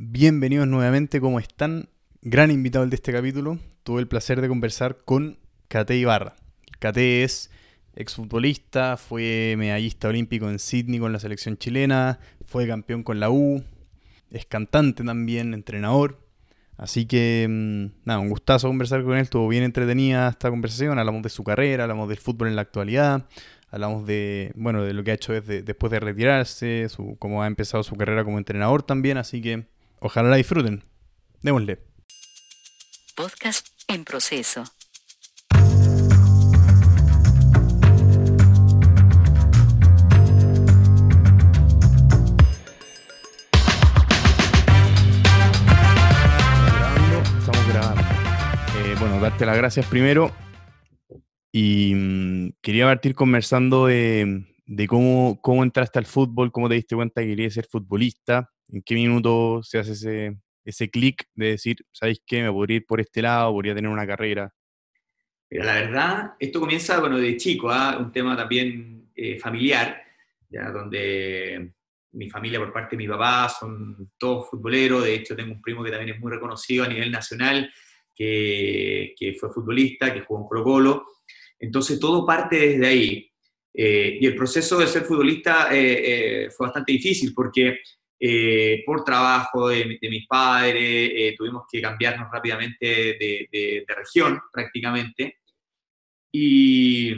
Bienvenidos nuevamente, ¿cómo están? Gran invitado de este capítulo. Tuve el placer de conversar con Kate Ibarra. Kate es exfutbolista, fue medallista olímpico en Sydney con la selección chilena, fue campeón con la U, es cantante también, entrenador. Así que, mm, nada, un gustazo conversar con él, estuvo bien entretenida esta conversación, hablamos de su carrera, hablamos del fútbol en la actualidad, hablamos de, bueno, de lo que ha hecho desde, después de retirarse, su, cómo ha empezado su carrera como entrenador también, así que ojalá la disfruten. Démosle. Podcast en proceso. estamos grabando. Eh, bueno, darte las gracias primero. Y mm, quería partir conversando de, de cómo, cómo entraste al fútbol, cómo te diste cuenta que querías ser futbolista, en qué minuto se hace ese, ese clic de decir, ¿sabéis qué? Me podría ir por este lado, podría tener una carrera. Mira, la verdad, esto comienza, bueno, de chico, ¿ah? un tema también eh, familiar, ya donde mi familia por parte de mi papá son todos futboleros, de hecho tengo un primo que también es muy reconocido a nivel nacional, que, que fue futbolista, que jugó en Colo Colo, entonces todo parte desde ahí. Eh, y el proceso de ser futbolista eh, eh, fue bastante difícil porque eh, por trabajo de, de mis padres eh, tuvimos que cambiarnos rápidamente de, de- de región prácticamente. Y,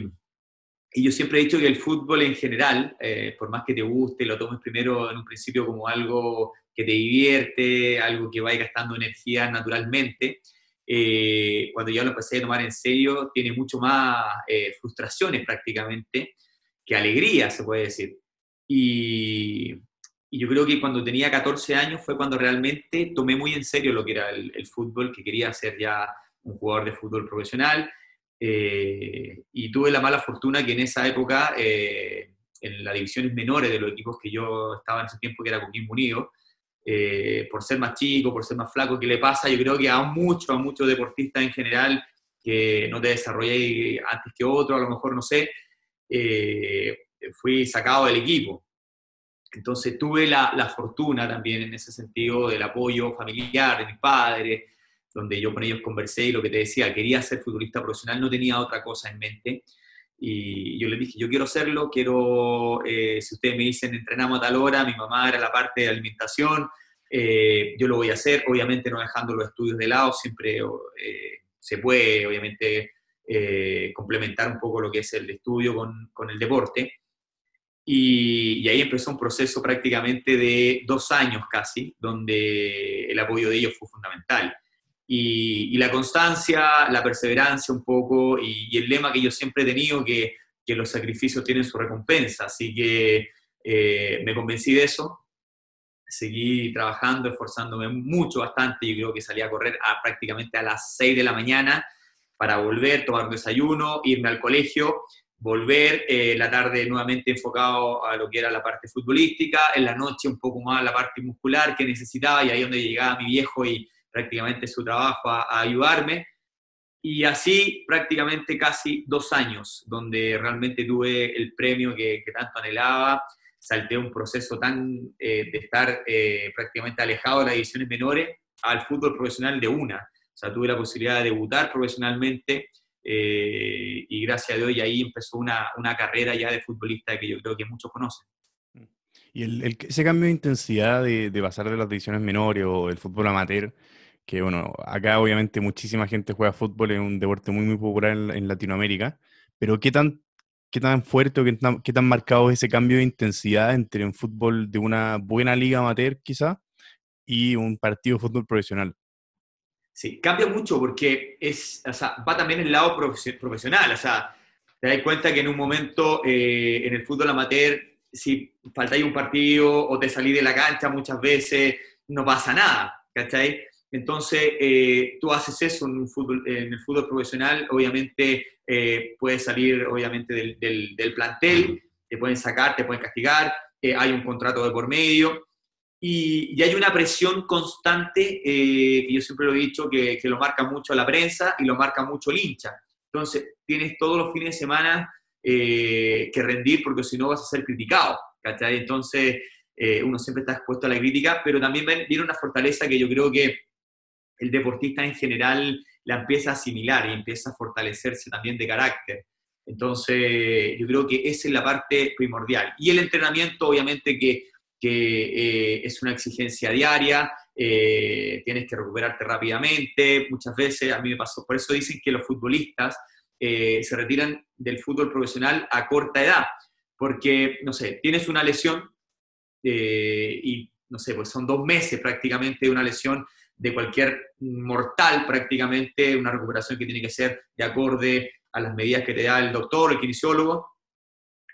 y yo siempre he dicho que el fútbol en general, por más que te guste, lo tomes primero en un principio como algo que te divierte, algo que va gastando energía naturalmente, eh, cuando ya lo empecé a tomar en serio, tiene mucho más eh, frustraciones prácticamente que alegría, se puede decir. Y, y yo creo que cuando tenía 14 años fue cuando realmente tomé muy en serio lo que era el, el fútbol, que quería ser ya un jugador de fútbol profesional. eh, y tuve la mala fortuna que en esa época, eh, en las divisiones menores de los equipos que yo estaba en ese tiempo, que era Coquimbo Unido, eh, por ser más chico, por ser más flaco, ¿qué le pasa? Yo creo que a muchos, a muchos deportistas en general, que no te desarrollé antes que otro, a lo mejor no sé, eh, fui sacado del equipo. Entonces tuve la, la fortuna también en ese sentido del apoyo familiar de mis padres, donde yo con ellos conversé y lo que te decía, quería ser futbolista profesional, no tenía otra cosa en mente. Y yo les dije, yo quiero serlo, quiero, eh, si ustedes me dicen entrenamos a tal hora, mi mamá era la parte de alimentación, eh, yo lo voy a hacer, obviamente no dejando los estudios de lado, siempre eh, se puede, obviamente, eh, complementar un poco lo que es el estudio con, con el deporte. Y, y ahí empezó un proceso prácticamente de dos años casi, donde el apoyo de ellos fue fundamental. Y, la constancia, la perseverancia un poco, y, y el lema que yo siempre he tenido, que, que los sacrificios tienen su recompensa. Así que eh, me convencí de eso, seguí trabajando, esforzándome mucho, bastante. Yo creo que salí a correr a, prácticamente a las 6 de la mañana para volver, tomar un desayuno, irme al colegio, volver, eh, la tarde nuevamente enfocado a lo que era la parte futbolística, en la noche un poco más la parte muscular que necesitaba y ahí donde llegaba mi viejo y prácticamente su trabajo a, ayudarme. Y así prácticamente casi dos años, donde realmente tuve el premio que, que tanto anhelaba, salté un proceso tan eh, de estar eh, prácticamente alejado de las divisiones menores al fútbol profesional de una. Sea, tuve la posibilidad de debutar profesionalmente eh, y gracias a Dios y ahí empezó una, una carrera ya de futbolista que yo creo que muchos conocen. Y el, el- ese cambio de intensidad de, de pasar de las divisiones menores o el fútbol amateur, que bueno, acá obviamente muchísima gente juega fútbol, es un deporte muy, muy popular en, en Latinoamérica, pero ¿qué tan, qué tan fuerte o qué tan, qué tan marcado es ese cambio de intensidad entre un fútbol de una buena liga amateur quizá y un partido de fútbol profesional? Sí, cambia mucho porque es, o sea, va también el lado profes- profesional. O sea, te das cuenta que en un momento eh, en el fútbol amateur, si faltáis un partido o te salís de la cancha muchas veces, no pasa nada, ¿cachai? Entonces, eh, tú haces eso en, un fútbol, en el fútbol profesional, obviamente eh, puedes salir obviamente del, del- del plantel, te pueden sacar, te pueden castigar, hay un contrato de por medio, y, y hay una presión constante, eh, que yo siempre lo he dicho, que, que lo marca mucho la prensa y lo marca mucho el hincha. Entonces, tienes todos los fines de semana eh, que rendir porque si no vas a ser criticado, ¿cachai? Entonces, uno siempre está expuesto a la crítica, pero también viene una fortaleza que yo creo que el deportista en general la empieza a asimilar y empieza a fortalecerse también de carácter. Entonces, yo creo que esa es la parte primordial. Y el entrenamiento, obviamente, que, que es una exigencia diaria, eh, tienes que recuperarte rápidamente, muchas veces, a mí me pasó, por eso dicen que los futbolistas eh, se retiran del fútbol profesional a corta edad, porque, no sé, tienes una lesión eh, y, no sé, pues son dos meses prácticamente de una lesión de cualquier mortal prácticamente, una recuperación que tiene que ser de acorde a las medidas que te da el doctor, el kinesiólogo,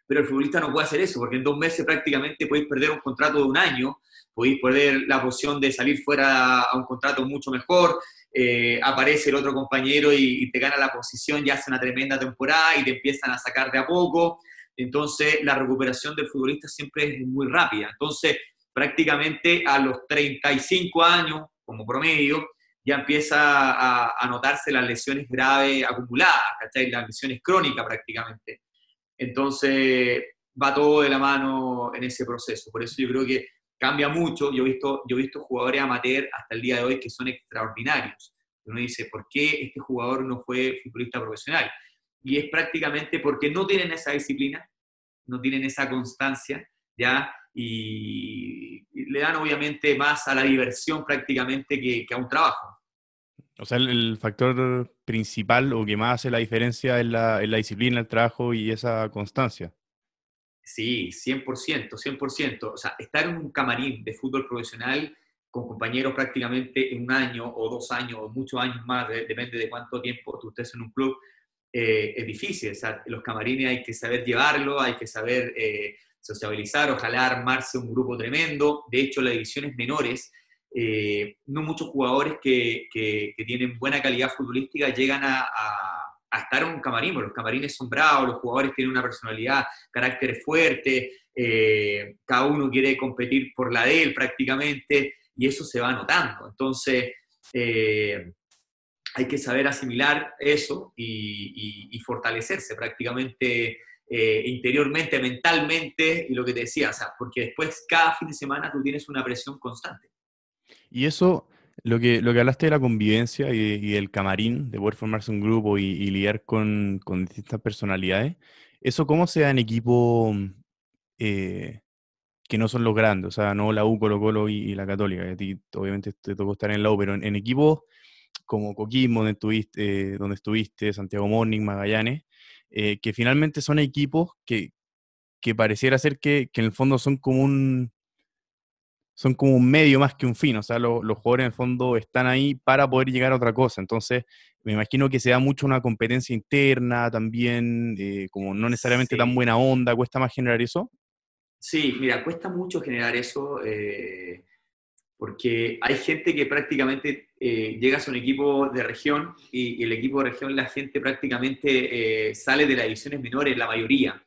pero el futbolista no puede hacer eso, porque en dos meses prácticamente podéis perder un contrato de un año, podéis perder la opción de salir fuera a un contrato mucho mejor, eh, aparece el otro compañero y, te gana la posición, ya hace una tremenda temporada y te empiezan a sacar de a poco, entonces la recuperación del futbolista siempre es muy rápida, entonces prácticamente a los 35 años, como promedio, ya empieza a, a notarse las lesiones graves acumuladas, ¿cachai? Las lesiones crónicas prácticamente. Entonces, va todo de la mano en ese proceso. Por eso yo creo que cambia mucho. Yo he visto, yo he visto jugadores amateur hasta el día de hoy que son extraordinarios. Uno dice, ¿por qué este jugador no fue futbolista profesional? Y es prácticamente porque no tienen esa disciplina, no tienen esa constancia, ¿ya? Y, le dan obviamente más a la diversión prácticamente que a un trabajo. O sea, el, factor principal o que más hace la diferencia es la, disciplina, el trabajo y esa constancia. Sí, 100%, 100%. O sea, estar en un camarín de fútbol profesional con compañeros prácticamente en un año o dos años o muchos años más, depende de cuánto tiempo tú estés en un club, eh, es difícil. O sea, los camarines hay que saber llevarlo, hay que saber eh, sociabilizar, ojalá armarse un grupo tremendo. De hecho, las divisiones menores eh, no muchos jugadores que, tienen buena calidad futbolística llegan a, estar en un camarín, los camarines son bravos, los jugadores tienen una personalidad, carácter fuerte, eh, cada uno quiere competir por la de él prácticamente, y eso se va notando. Entonces, eh, hay que saber asimilar eso y, fortalecerse prácticamente interiormente, mentalmente, y lo que te decía, porque después cada fin de semana tú tienes una presión constante. Y eso, lo que, lo que hablaste de la convivencia y, del camarín, de poder formarse un grupo y, lidiar con, distintas personalidades, ¿eso cómo se da en equipo eh, que no son los grandes? O sea, no la U, Colo Colo y, la Católica. A ti obviamente te tocó estar en la U, pero en, equipos como Coquimbo, donde estuviste, donde estuviste Santiago Morning, Magallanes, eh, que finalmente son equipos que, que pareciera ser que, que en el fondo son como un son como un medio más que un fin, o sea, los jugadores en el fondo están ahí para poder llegar a otra cosa, entonces me imagino que se da mucho una competencia interna también, eh, como no necesariamente tan buena onda, ¿cuesta más generar eso? Sí, mira, cuesta mucho generar eso, eh, porque hay gente que prácticamente eh, llega a un equipo de región y, y, el equipo de región, la gente prácticamente sale de las divisiones menores, la mayoría.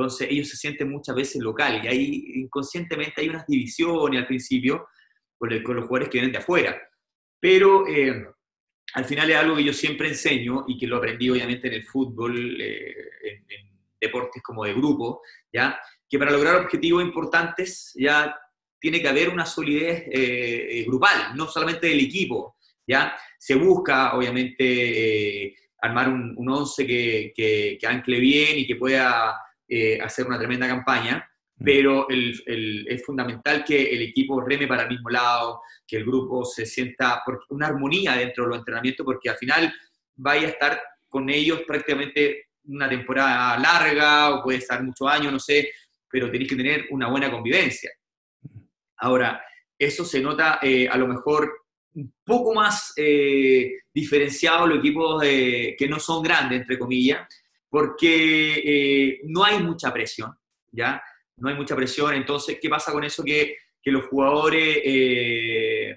Entonces ellos se sienten muchas veces local y ahí inconscientemente hay unas divisiones al principio con, los jugadores que vienen de afuera. Pero eh, al final es algo que yo siempre enseño y que lo aprendí obviamente en el fútbol, eh, en, deportes como de grupo, ¿ya? que para lograr objetivos importantes ya tiene que haber una solidez eh, grupal, no solamente del equipo. ¿ya? Se busca obviamente armar un, un once que, que, que ancle bien y que pueda eh, hacer una tremenda campaña, mm. pero es fundamental que el equipo reme para el mismo lado, que el grupo se sienta por una armonía dentro de los entrenamientos, porque al final vaya a estar con ellos prácticamente una temporada larga o puede estar muchos años, no sé, pero tenéis que tener una buena convivencia. Ahora, eso se nota eh, a lo mejor un poco más eh, diferenciado los equipos que no son grandes, entre comillas, porque eh, no hay mucha presión, ¿ya? No hay mucha presión, entonces, ¿qué pasa con eso? Que, que los jugadores eh,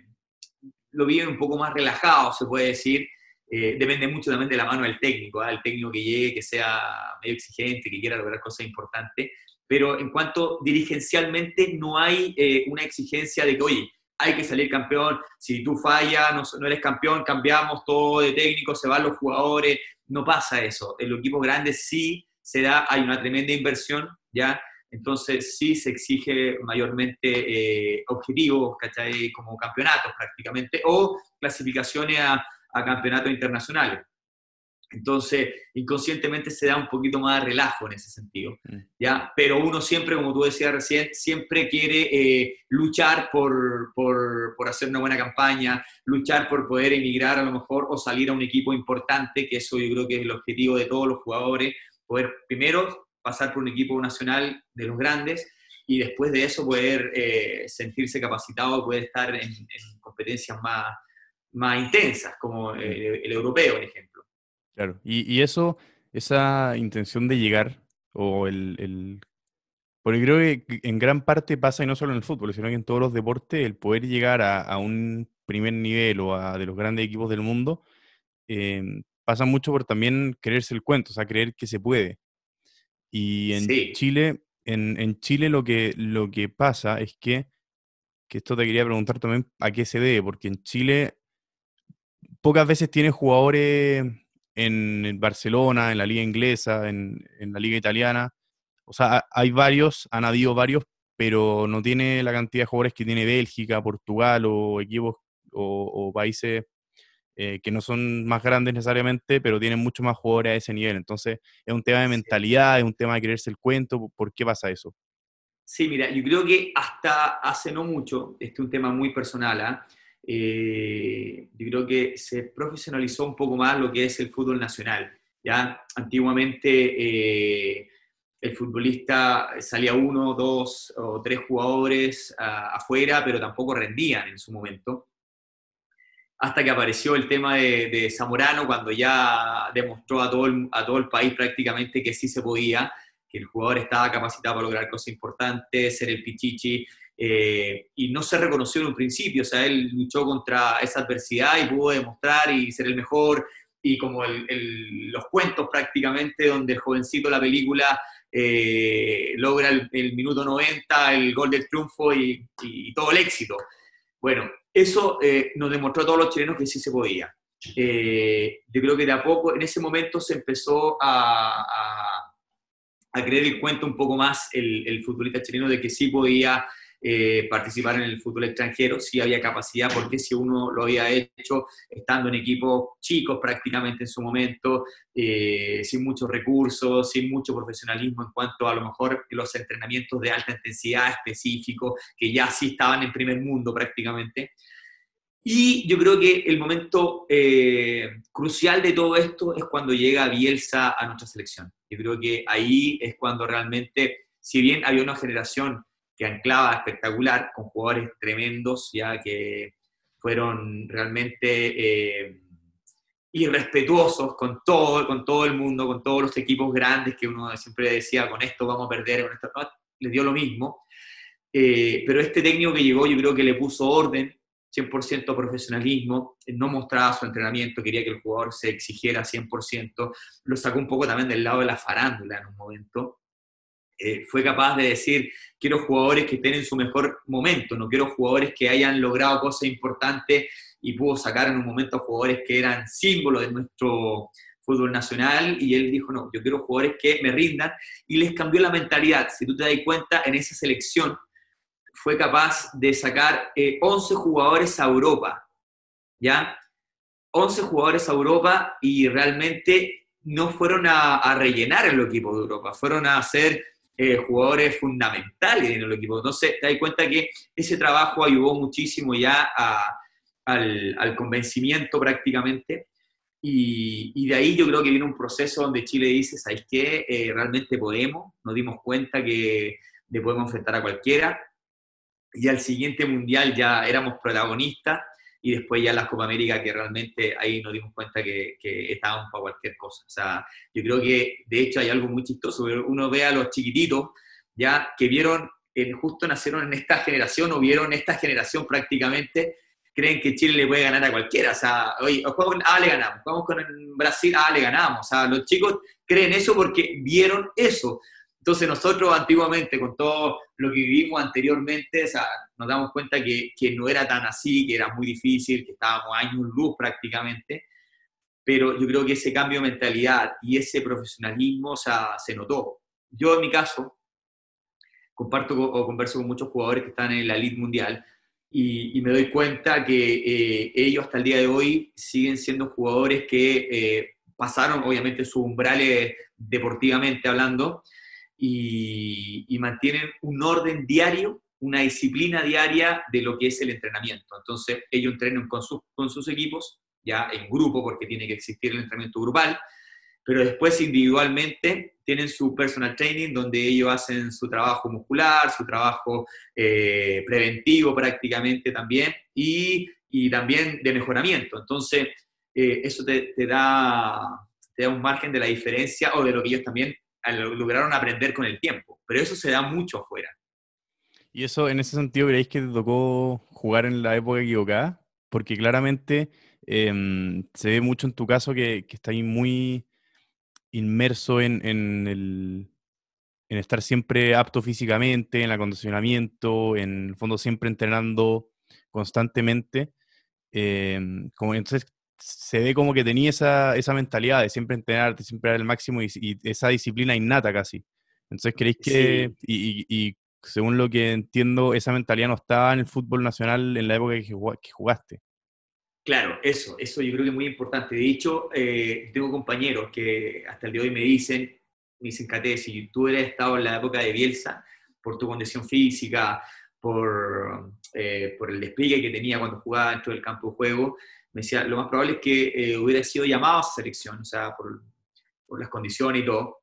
lo viven un poco más relajado, se puede decir. Eh, depende mucho también de la mano del técnico, ¿ah? el técnico que llegue, que sea medio exigente, que quiera lograr cosas importantes, pero en cuanto dirigencialmente no hay una exigencia de que, oye, hay que salir campeón, si tú fallas, no, no, eres campeón, cambiamos todo de técnico, se van los jugadores, no pasa eso. En los equipos grandes sí se da, hay una tremenda inversión, ¿ya? entonces sí se exige mayormente eh, objetivos, ¿cachai? Como campeonatos prácticamente, o clasificaciones a, a campeonatos internacionales. Entonces, inconscientemente se da un poquito más de relajo en ese sentido, mm. ¿ya? Pero uno siempre, como tú decías recién, siempre quiere eh, luchar por, por, por, hacer una buena campaña, luchar por poder emigrar a lo mejor o salir a un equipo importante, que eso yo creo que es el objetivo de todos los jugadores, poder primero pasar por un equipo nacional de los grandes y después de eso poder eh, sentirse capacitado, poder estar en, competencias más, más intensas, como el, el europeo, por ejemplo. Claro, y, eso, esa intención de llegar, o el, el, Porque creo que en gran parte pasa, y no solo en el fútbol, sino que en todos los deportes, el poder llegar a, un primer nivel o a de los grandes equipos del mundo, em, pasa mucho por también creerse el cuento, o sea, creer que se puede. Y en Chile, en, en, Chile lo que, lo que pasa es que, que esto te quería preguntar también a qué se debe, porque en Chile pocas veces tiene jugadores en Barcelona, en la liga inglesa, en, la liga italiana. O sea, hay varios, han habido varios, pero no tiene la cantidad de jugadores que tiene Bélgica, Portugal o equipos o, países eh, que no son más grandes necesariamente, pero tienen mucho más jugadores a ese nivel. Entonces, es un tema de mentalidad, es un tema de creerse el cuento. ¿Por qué pasa eso? Sí, mira, yo creo que hasta hace no mucho, este es un tema muy personal, ¿ah? Eh, yo creo que se profesionalizó un poco más lo que es el fútbol nacional. ¿ya? Antiguamente eh, el futbolista salía uno, dos o tres jugadores afuera, pero tampoco rendían en su momento. Hasta que apareció el tema de, Zamorano, cuando ya demostró a todo, el, a todo el país prácticamente que sí se podía, que el jugador estaba capacitado para lograr cosas importantes, ser el pichichi, eh, y no se reconoció en un principio, o sea, él luchó contra esa adversidad y pudo demostrar y ser el mejor, y como los cuentos prácticamente, donde el jovencito la película eh, logra el, minuto 90, el gol del triunfo y, todo el éxito. Bueno, eso eh, nos demostró a todos los chilenos que sí se podía. yo creo que de a poco, en ese momento se empezó a, a, creer el cuento un poco más el, el futbolista chileno de que sí podía eh, participar en el fútbol extranjero, si había capacidad, porque si uno lo había hecho estando en equipos chicos prácticamente en su momento, eh, sin muchos recursos, sin mucho profesionalismo en cuanto a lo mejor los entrenamientos de alta intensidad específicos, que ya sí estaban en primer mundo prácticamente. Y yo creo que el momento eh, crucial de todo esto es cuando llega Bielsa a nuestra selección. Yo creo que ahí es cuando realmente, si bien había una generación que anclaba espectacular, con jugadores tremendos, ya que fueron realmente eh, irrespetuosos con todo, con todo el mundo, con todos los equipos grandes que uno siempre decía, con esto vamos a perder, con esto no, les dio lo mismo. Eh, pero este técnico que llegó yo creo que le puso orden, 100% profesionalismo, no mostraba su entrenamiento, quería que el jugador se exigiera 100%, lo sacó un poco también del lado de la farándula en un momento, eh, fue capaz de decir, quiero jugadores que estén en su mejor momento, no quiero jugadores que hayan logrado cosas importantes y pudo sacar en un momento jugadores que eran símbolos de nuestro fútbol nacional y él dijo, no, yo quiero jugadores que me rindan y les cambió la mentalidad. Si tú te das cuenta, en esa selección fue capaz de sacar 11 eh, jugadores a Europa, ¿ya? 11 jugadores a Europa y realmente no fueron a, a rellenar el equipo de Europa, fueron a hacer eh, jugadores fundamentales en el equipo. Entonces, te das cuenta que ese trabajo ayudó muchísimo ya al, convencimiento prácticamente. Y, de ahí yo creo que viene un proceso donde Chile dice, ¿sabes qué? Eh, realmente podemos, nos dimos cuenta que le podemos enfrentar a cualquiera. Y al siguiente mundial ya éramos protagonistas y después ya las Copa América que realmente ahí nos dimos cuenta que, que estábamos para cualquier cosa. O sea, yo creo que de hecho hay algo muy chistoso, uno ve a los chiquititos ya que vieron, justo nacieron en esta generación o vieron esta generación prácticamente, creen que Chile le puede ganar a cualquiera. O sea, hoy jugamos ah, le ganamos, jugamos con Brasil, ah, le ganamos. O sea, los chicos creen eso porque vieron eso. Entonces nosotros antiguamente, con todo lo que vivimos anteriormente, nos damos cuenta que, no era tan así, que era muy difícil, que estábamos años luz prácticamente, pero yo creo que ese cambio de mentalidad y ese profesionalismo o sea, se notó. Yo en mi caso, comparto o converso con muchos jugadores que están en la elite mundial y, me doy cuenta que eh, ellos hasta el día de hoy siguen siendo jugadores que eh, pasaron obviamente sus umbrales deportivamente hablando y, mantienen un orden diario, una disciplina diaria de lo que es el entrenamiento. Entonces ellos entrenan con sus, con sus equipos, ya en grupo, porque tiene que existir el entrenamiento grupal, pero después individualmente tienen su personal training donde ellos hacen su trabajo muscular, su trabajo eh, preventivo prácticamente también y, y, también de mejoramiento. Entonces, eh, eso te, te, da, te da un margen de la diferencia o de lo que ellos también lograron aprender con el tiempo, pero eso se da mucho afuera. ¿Y eso en ese sentido creéis que te tocó jugar en la época equivocada? Porque claramente em, se ve mucho en tu caso que, que ahí muy inmerso en, el, en estar siempre apto físicamente, en el acondicionamiento, en el fondo siempre entrenando constantemente. Em, como, entonces se ve como que tenía esa, esa mentalidad de siempre entrenar, de siempre dar el máximo y, esa disciplina innata casi. Entonces, ¿creéis que, y, y, según lo que entiendo, esa mentalidad no estaba en el fútbol nacional en la época que jugaste? Claro, eso, eso yo creo que es muy importante. De hecho, eh, tengo compañeros que hasta el día de hoy me dicen, me dicen, Cate, si tú hubieras estado en la época de Bielsa, por tu condición física, por, eh, por el despliegue que tenía cuando jugaba dentro del campo de juego, me decía, lo más probable es que eh, hubiera sido llamado a selección, o sea, por, por, las condiciones y todo.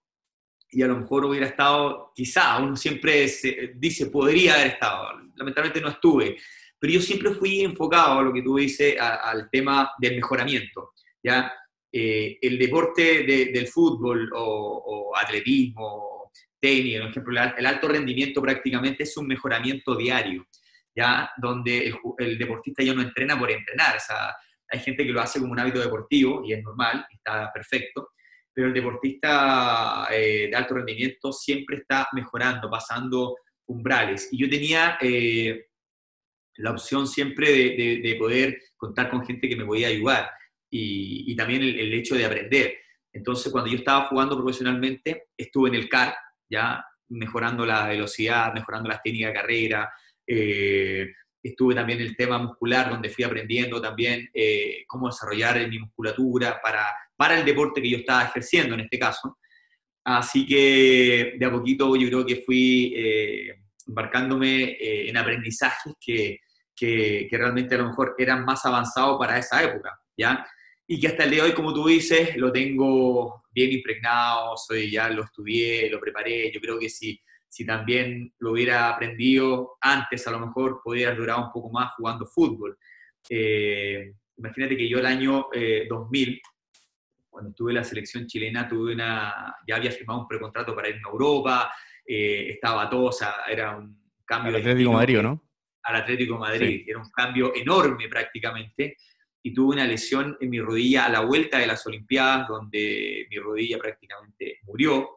Y a lo mejor hubiera estado, quizá, uno siempre dice, podría haber estado. Lamentablemente no estuve pero yo siempre fui enfocado a lo que tú dices, al tema del mejoramiento. ¿ya? Eh, el deporte del fútbol o, atletismo, tenis, por ejemplo, el alto rendimiento prácticamente es un mejoramiento diario, ¿ya? donde el, deportista ya no entrena por entrenar. O sea, hay gente que lo hace como un hábito deportivo y es normal, está perfecto, pero el deportista eh, de alto rendimiento siempre está mejorando, pasando umbrales. Y yo tenía eh, la opción siempre de, poder contar con gente que me podía ayudar y, también el, hecho de aprender. Entonces, cuando yo estaba jugando profesionalmente, estuve en el CAR, ya mejorando la velocidad, mejorando las técnicas de carrera. Eh, estuve también el tema muscular, donde fui aprendiendo también eh, cómo desarrollar mi musculatura para, para el deporte que yo estaba ejerciendo en este caso. Así que de a poquito yo creo que fui eh, embarcándome en aprendizajes que, que, realmente a lo mejor eran más avanzados para esa época, ¿ya? Y que hasta el día de hoy, como tú dices, lo tengo bien impregnado, soy, ya lo estudié, lo preparé, yo creo que si, si también lo hubiera aprendido antes, a lo mejor podría durado un poco más jugando fútbol. Eh, imagínate que yo el año 2000, eh, cuando estuve en la selección chilena, tuve una, ya había firmado un precontrato para ir a Europa, eh, estaba todo, o sea, era un cambio. El Atlético Madrid, ¿no? al Atlético Madrid. Era un cambio enorme prácticamente. Y tuve una lesión en mi rodilla a la vuelta de las Olimpiadas, donde mi rodilla prácticamente murió.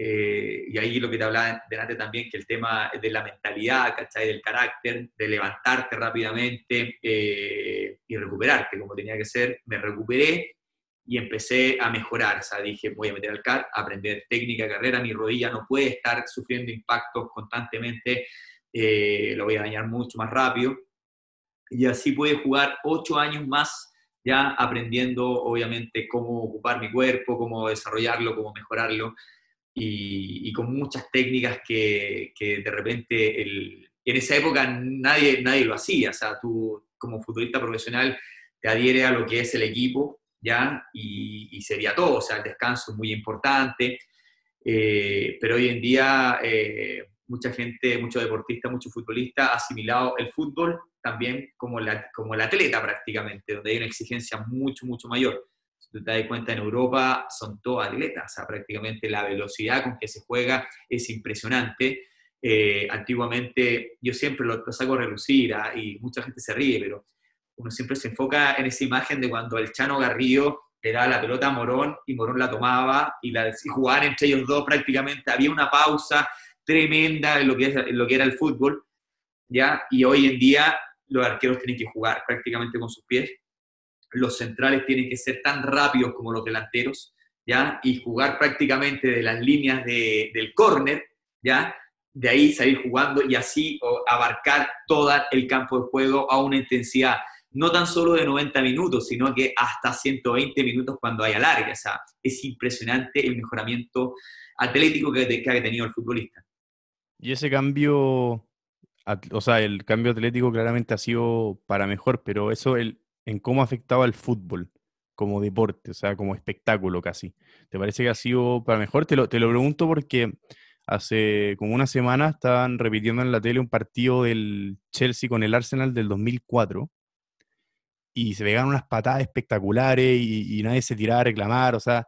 Eh, y ahí lo que te hablaba delante también, que el tema de la mentalidad, ¿cachai? Del carácter, de levantarte rápidamente eh, y recuperarte como tenía que ser. Me recuperé y empecé a mejorar. O sea, dije, voy a meter al CAR, aprender técnica, carrera. Mi rodilla no puede estar sufriendo impactos constantemente eh, lo voy a dañar mucho más rápido. Y así pude jugar ocho años más ya aprendiendo obviamente cómo ocupar mi cuerpo, cómo desarrollarlo, cómo mejorarlo y, con muchas técnicas que, que de repente en esa época nadie, nadie lo hacía. O sea, tú como futbolista profesional te adhiere a lo que es el equipo, ¿ya? Y, sería todo, o sea, el descanso es muy importante, eh, pero hoy en día eh, mucha gente, mucho deportista, mucho futbolista ha asimilado el fútbol también como, la, como el atleta prácticamente, donde hay una exigencia mucho, mucho mayor. Tú te das cuenta, en Europa son todos atletas, o sea, prácticamente la velocidad con que se juega es impresionante. Eh, antiguamente, yo siempre lo, saco a relucir ah, y mucha gente se ríe, pero uno siempre se enfoca en esa imagen de cuando el Chano Garrido le daba la pelota a Morón y Morón la tomaba y, la, y jugaban entre ellos dos prácticamente, había una pausa, tremenda en lo que, es, lo que era el fútbol, ¿ya? Y hoy en día los arqueros tienen que jugar prácticamente con sus pies, los centrales tienen que ser tan rápidos como los delanteros, ¿ya? Y jugar prácticamente de las líneas del córner, ¿ya? de ahí salir jugando y así abarcar todo el campo de juego a una intensidad no tan solo de 90 minutos, sino que hasta 120 minutos cuando haya larga. O sea, es impresionante el mejoramiento atlético que, que ha tenido el futbolista. Y ese cambio, o sea, el cambio atlético claramente ha sido para mejor, pero eso el, en cómo ha afectado al fútbol como deporte, o sea, como espectáculo casi. ¿Te parece que ha sido para mejor? Te lo, te lo pregunto porque hace como una semana estaban repitiendo en la tele un partido del Chelsea con el Arsenal del 2004 y se pegaron unas patadas espectaculares y, nadie se tiraba a reclamar, o sea,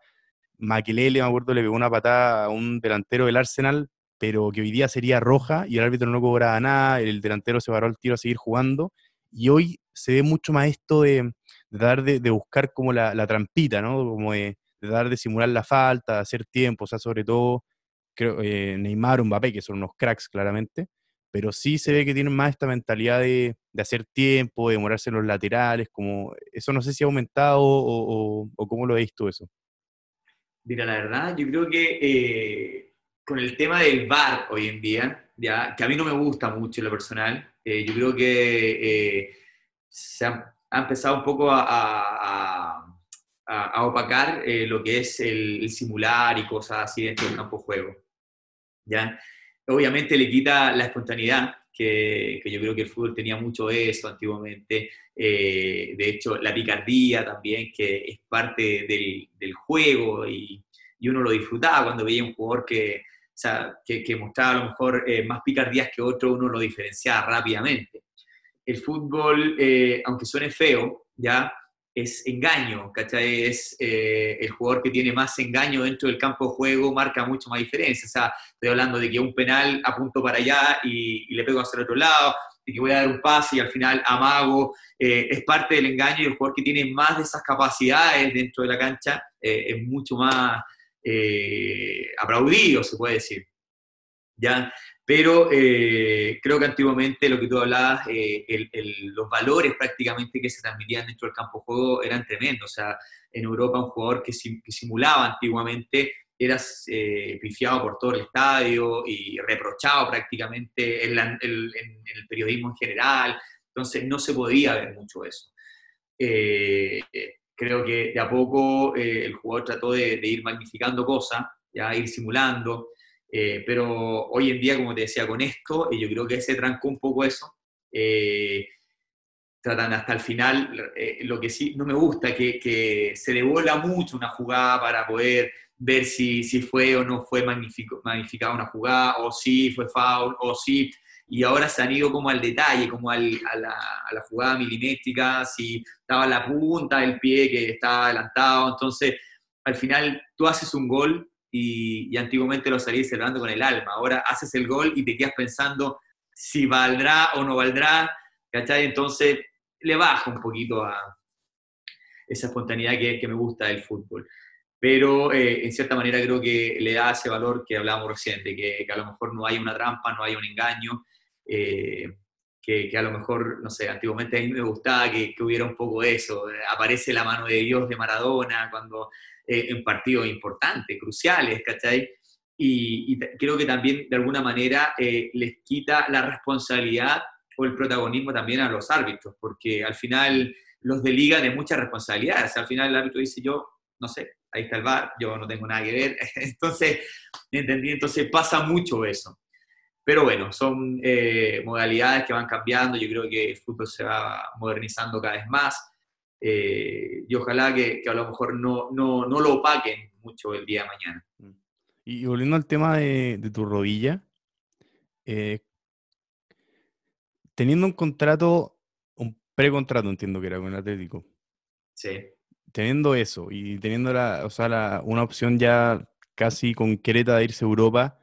Maquelele, me acuerdo, le pegó una patada a un delantero del Arsenal, pero que hoy día sería roja y el árbitro no cobraba nada, el delantero se paró al tiro a seguir jugando, y hoy se ve mucho más esto de, dar de, buscar como la, trampita, ¿no? Como de, dar de simular la falta, de hacer tiempo, o sea, sobre todo creo, eh, Neymar Mbappé, que son unos cracks claramente, pero sí se ve que tienen más esta mentalidad de, hacer tiempo, de demorarse en los laterales, como eso no sé si ha aumentado o, cómo lo veis tú eso. Mira, la verdad, yo creo que eh, con el tema del VAR hoy en día, ya, que a mí no me gusta mucho en lo personal, eh, yo creo que eh, se ha, empezado un poco a, opacar lo que es el, simular y cosas así dentro del campo de juego. ¿ya? obviamente le quita la espontaneidad, que, yo creo que el fútbol tenía mucho eso antiguamente. Eh, de hecho, la picardía también, que es parte del, juego y, uno lo disfrutaba cuando veía un jugador que, que, mostraba a lo mejor eh, más picardías que otro, uno lo diferenciaba rápidamente. El fútbol, eh, aunque suene feo, ya es engaño, ¿cachai? Es eh, el jugador que tiene más engaño dentro del campo de juego, marca mucho más diferencia. O sea, estoy hablando de que un penal apunto para allá y, le pego hacia el otro lado, de que voy a dar un pase y al final amago. Eh, es parte del engaño y el jugador que tiene más de esas capacidades dentro de la cancha es mucho más aplaudido, se puede decir. ¿Ya? Pero eh, creo que antiguamente lo que tú hablabas, eh, los valores prácticamente que se transmitían dentro del campo de juego eran tremendos. O sea, en Europa un jugador que, simulaba antiguamente era eh, pifiado por todo el estadio y reprochado prácticamente en, el periodismo en general. Entonces no se podía ver mucho eso. creo que de a poco el jugador trató de, de ir magnificando cosas, ya ir simulando. Eh, pero hoy en día, como te decía, con esto, y yo creo que se trancó un poco eso. Eh, tratan hasta el final, eh, lo que sí no me gusta, que, que se devuelva mucho una jugada para poder ver si, si fue o no fue magnificada una jugada, o si fue foul, o si... Y ahora se han ido como al detalle, como al, a, la, a, la, jugada milimétrica, si estaba la punta del pie que estaba adelantado. Entonces, al final, tú haces un gol y, antiguamente lo salías celebrando con el alma. Ahora haces el gol y te quedas pensando si valdrá o no valdrá, ¿cachai? Entonces le baja un poquito a esa espontaneidad que, me gusta del fútbol. Pero eh, en cierta manera creo que le da ese valor que hablábamos recién, que, a lo mejor no hay una trampa, no hay un engaño, eh, que, a lo mejor, no sé, antiguamente a mí me gustaba que, que, hubiera un poco eso, aparece la mano de Dios de Maradona cuando eh, en partidos importantes, cruciales, ¿cachai? Y, creo que también de alguna manera eh, les quita la responsabilidad o el protagonismo también a los árbitros, porque al final los deliga de muchas responsabilidades. Al final el árbitro dice yo, no sé, ahí está el bar, yo no tengo nada que ver. Entonces, ¿entendí? Entonces pasa mucho eso. Pero bueno, son eh, modalidades que van cambiando, yo creo que el fútbol se va modernizando cada vez más. Eh, y ojalá que, a lo mejor no, no, no, lo opaquen mucho el día de mañana. Mm. Y volviendo al tema de, tu rodilla, eh, teniendo un contrato, un precontrato, entiendo que era con el Atlético. Sí. Teniendo eso y teniendo la, o sea, una opción ya casi concreta de irse a Europa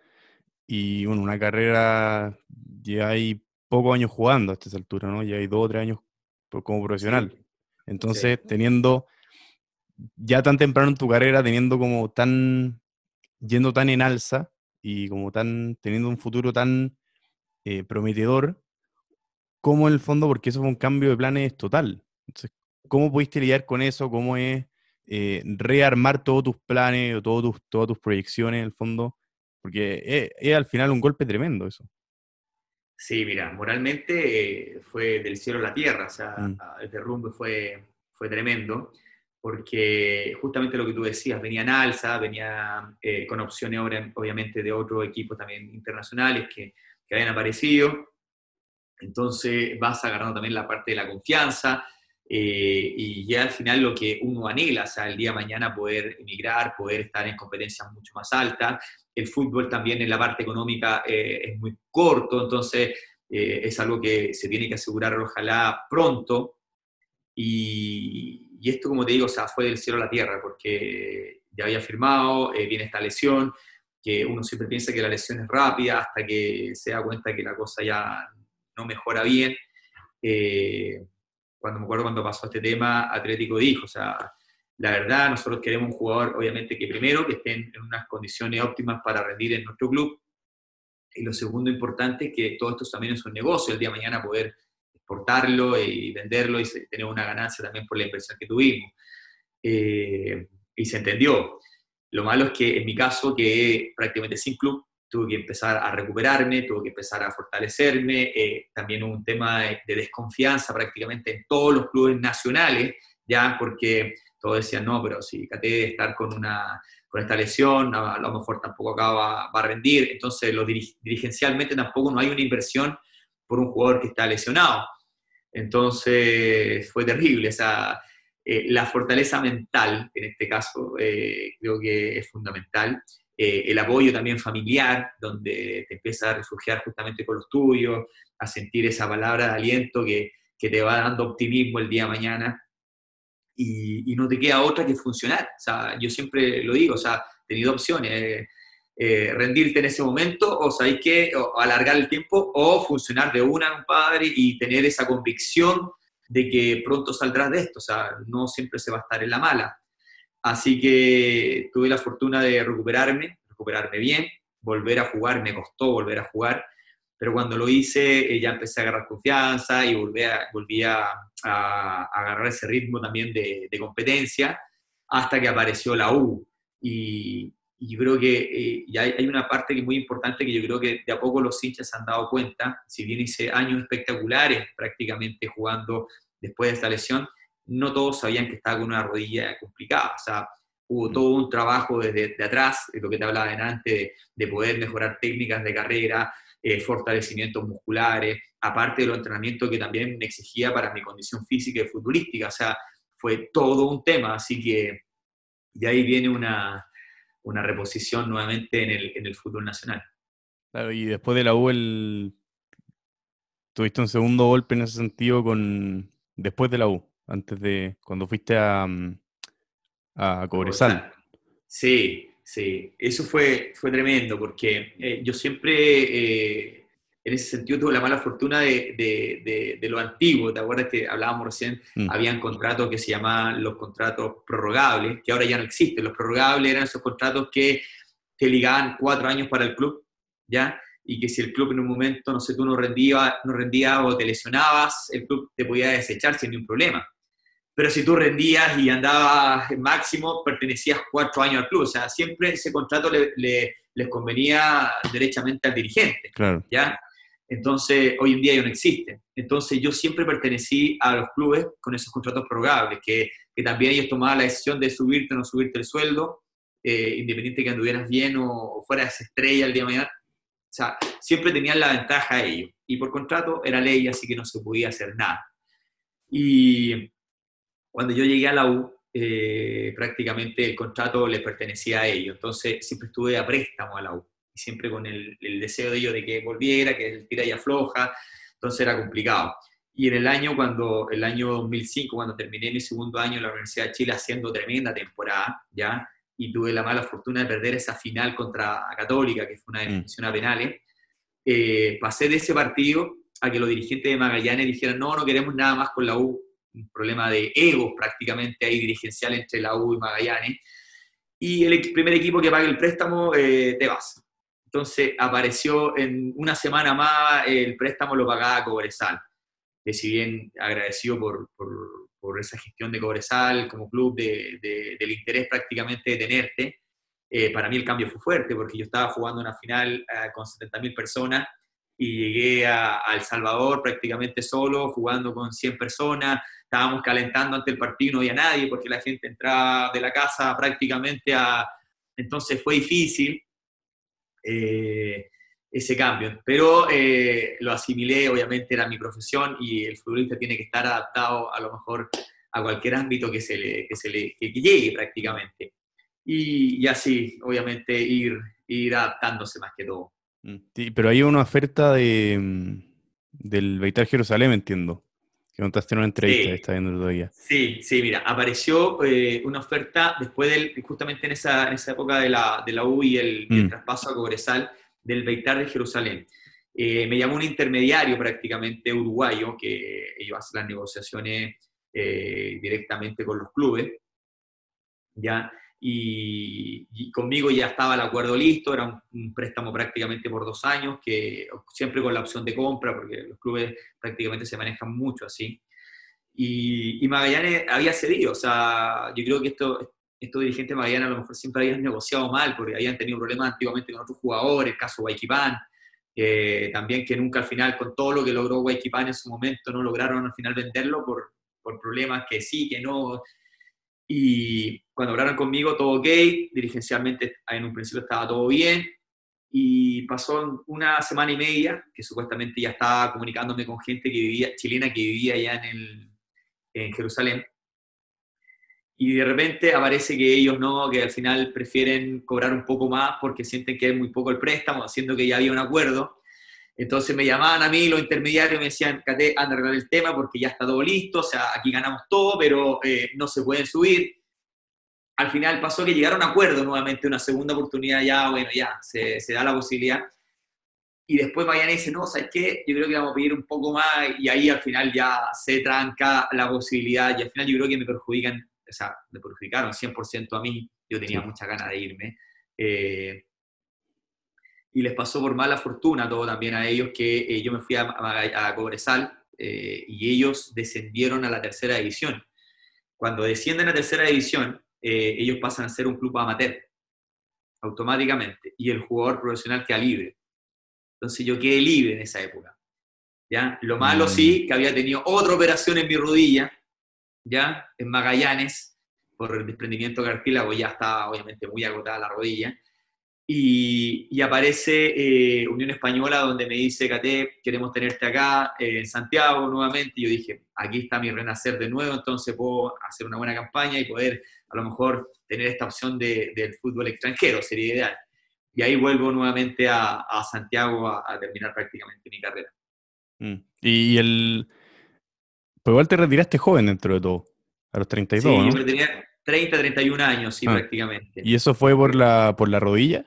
y bueno, una carrera, ya hay pocos años jugando a esta altura, ¿no? Ya hay dos o tres años como profesional. Entonces, teniendo ya tan temprano en tu carrera, teniendo como tan, yendo tan en alza y como tan, teniendo un futuro tan eh, prometedor, ¿cómo en el fondo, porque eso fue un cambio de planes total. Entonces, ¿cómo pudiste lidiar con eso? ¿Cómo es eh, rearmar todos tus planes o todos tus, todas tus proyecciones en el fondo? Porque es, al final un golpe tremendo eso. Sí, mira, moralmente eh, fue del cielo a la tierra, o sea, mm. el derrumbe fue, fue tremendo, porque justamente lo que tú decías, venía en alza, venía eh, con opciones obviamente de otros equipos también internacionales que, que habían aparecido, entonces vas agarrando también la parte de la confianza, eh, y ya al final lo que uno anhela, o sea, el día de mañana poder emigrar, poder estar en competencias mucho más altas. El fútbol también en la parte económica eh, es muy corto, entonces eh, es algo que se tiene que asegurar ojalá pronto. Y, esto, como te digo, o sea, fue del cielo a la tierra, porque ya había firmado, viene esta lesión, que uno siempre piensa que la lesión es rápida hasta que se da cuenta que la cosa ya no mejora bien. Eh, cuando me acuerdo cuando pasó este tema, Atlético dijo, o sea, la verdad, nosotros queremos un jugador, obviamente, que primero, que esté en unas condiciones óptimas para rendir en nuestro club, y lo segundo importante es que todo esto también es un negocio, el día de mañana poder exportarlo y venderlo y tener una ganancia también por la inversión que tuvimos. Eh, y se entendió. Lo malo es que en mi caso, que prácticamente sin club, tuve que empezar a recuperarme, tuve que empezar a fortalecerme, eh, también un tema de, desconfianza prácticamente en todos los clubes nacionales, ya porque todos decían, no, pero si Cate de estar con, una, con esta lesión, a, lo mejor tampoco acá va, a rendir, entonces lo dirigencialmente tampoco no hay una inversión por un jugador que está lesionado. Entonces fue terrible, esa, eh, la fortaleza mental, en este caso, eh, creo que es fundamental. Eh, el apoyo también familiar, donde te empiezas a refugiar justamente con los tuyos, a sentir esa palabra de aliento que, que te va dando optimismo el día de mañana. Y, y, no te queda otra que funcionar. O sea, yo siempre lo digo, o sea, tenido opciones. Eh, eh, rendirte en ese momento, o sabéis que alargar el tiempo, o funcionar de una, compadre, y tener esa convicción de que pronto saldrás de esto. O sea, no siempre se va a estar en la mala. Así que tuve la fortuna de recuperarme, recuperarme bien, volver a jugar, me costó volver a jugar, pero cuando lo hice eh, ya empecé a agarrar confianza y volví a, volví a, agarrar ese ritmo también de, competencia hasta que apareció la U. Y, yo creo que eh, ya hay, una parte que es muy importante que yo creo que de a poco los hinchas se han dado cuenta, si bien hice años espectaculares prácticamente jugando después de esta lesión, no todos sabían que estaba con una rodilla complicada. O sea, hubo mm. todo un trabajo desde de atrás, de lo que te hablaba delante, de, poder mejorar técnicas de carrera, eh, fortalecimientos musculares, aparte de los entrenamientos que también me exigía para mi condición física y futbolística. O sea, fue todo un tema, así que de ahí viene una, una reposición nuevamente en el, en el fútbol nacional. Claro, y después de la U, el... tuviste un segundo golpe en ese sentido con después de la U antes de cuando fuiste a, mm, a Cobresal. Sí, sí, eso fue, fue tremendo porque eh, yo siempre, eh, en ese sentido, tuve la mala fortuna de, de, de, lo antiguo. ¿Te acuerdas que hablábamos recién? Mm. Habían contratos que se llamaban los contratos prorrogables, que ahora ya no existen. Los prorrogables eran esos contratos que te ligaban cuatro años para el club, ¿ya? y que si el club en un momento, no sé, tú no rendías no rendía o te lesionabas, el club te podía desechar sin ningún problema pero si tú rendías y andabas máximo, pertenecías cuatro años al club. O sea, siempre ese contrato le, les convenía derechamente al dirigente. Claro. ¿ya? Entonces, hoy en día ya no existe. Entonces, yo siempre pertenecí a los clubes con esos contratos prorrogables, que, que también ellos tomaban la decisión de subirte o no subirte el sueldo, eh, independiente que anduvieras bien o, fueras estrella el día de mañana. O sea, siempre tenían la ventaja ellos. Y por contrato era ley, así que no se podía hacer nada. Y cuando yo llegué a la U, eh, prácticamente el contrato le pertenecía a ellos, entonces siempre estuve a préstamo a la U, y siempre con el, deseo de ellos de que volviera, que el tira y afloja, entonces era complicado. Y en el año, cuando, el año 2005, cuando terminé mi segundo año en la Universidad de Chile haciendo tremenda temporada, ¿ya? y tuve la mala fortuna de perder esa final contra Católica, que fue una mm. definición a penales, eh, pasé de ese partido a que los dirigentes de Magallanes dijeran, no, no queremos nada más con la U, un problema de egos prácticamente ahí dirigencial entre la U y Magallanes, y el primer equipo que pague el préstamo eh, te vas. Entonces apareció en una semana más el préstamo lo pagaba Cobresal, que si bien agradecido por, por, esa gestión de Cobresal como club de, del interés prácticamente de tenerte, eh, para mí el cambio fue fuerte, porque yo estaba jugando una final eh, con 70.000 personas y llegué a, El Salvador prácticamente solo, jugando con 100 personas, estábamos calentando ante el partido, no había nadie porque la gente entraba de la casa prácticamente a... Entonces fue difícil eh, ese cambio, pero eh, lo asimilé, obviamente era mi profesión y el futbolista tiene que estar adaptado a lo mejor a cualquier ámbito que se le, que se le que llegue prácticamente. Y, y, así, obviamente, ir, ir adaptándose más que todo. Mm, sí, pero hay una oferta de, mm, del Beitar Jerusalén, entiendo. Que contaste en una entrevista, Sí. está viendo todavía. Sí, sí, mira, apareció eh, una oferta después del, justamente en esa, en esa época de la, de la U y el, y el Mm. traspaso a Cobresal del Beitar de Jerusalén. Eh, me llamó un intermediario prácticamente uruguayo que iba a hacer las negociaciones eh, directamente con los clubes, ¿ya? Y, y conmigo ya estaba el acuerdo listo, era un, un préstamo prácticamente por dos años, que siempre con la opción de compra, porque los clubes prácticamente se manejan mucho así. Y, y Magallanes había cedido, o sea, yo creo que esto, estos dirigentes de Magallanes a lo mejor siempre habían negociado mal, porque habían tenido problemas antiguamente con otros jugadores, el caso Guayquipán, eh, también que nunca al final, con todo lo que logró Guayquipán en su momento, no lograron al final venderlo por, por problemas que sí, que no. Y cuando hablaron conmigo, todo ok, dirigencialmente en un principio estaba todo bien, y pasó una semana y media que supuestamente ya estaba comunicándome con gente que vivía, chilena que vivía allá en, el, en Jerusalén. Y de repente aparece que ellos no, que al final prefieren cobrar un poco más porque sienten que es muy poco el préstamo, haciendo que ya había un acuerdo. Entonces me llamaban a mí los intermediarios y me decían, Cate, anda a arreglar el tema porque ya está todo listo, o sea, aquí ganamos todo, pero eh, no se pueden subir. Al final pasó que llegaron a un acuerdo nuevamente, una segunda oportunidad ya, bueno, ya, se, se da la posibilidad. Y después Magallanes dice, no, ¿sabes qué? Yo creo que vamos a pedir un poco más y ahí al final ya se tranca la posibilidad y al final yo creo que me perjudican, o sea, me perjudicaron 100% a mí, yo tenía Sí. mucha ganas de irme. Eh, y les pasó por mala fortuna todo también a ellos que eh, yo me fui a, a- a Cobresal eh, y ellos descendieron a la tercera división. Cuando descienden a tercera división, eh, ellos pasan a ser un club amateur automáticamente y el jugador profesional queda libre. Entonces yo quedé libre en esa época. ¿ya? Lo malo Mm. sí, que había tenido otra operación en mi rodilla, ¿ya? en Magallanes, por el desprendimiento de cartílago, ya estaba obviamente muy agotada la rodilla. Y, y aparece eh, Unión Española donde me dice, Cate, queremos tenerte acá eh, en Santiago nuevamente. Y yo dije, aquí está mi renacer de nuevo, entonces puedo hacer una buena campaña y poder a lo mejor tener esta opción de- del fútbol extranjero, sería ideal. Y ahí vuelvo nuevamente a, a Santiago a, a terminar prácticamente mi carrera. Mm. Y el. Pues igual te retiraste joven dentro de todo, a los 32, Sí, ¿no? yo tenía 30, 31 años, sí, Ah. prácticamente. ¿Y eso fue por la, por la rodilla?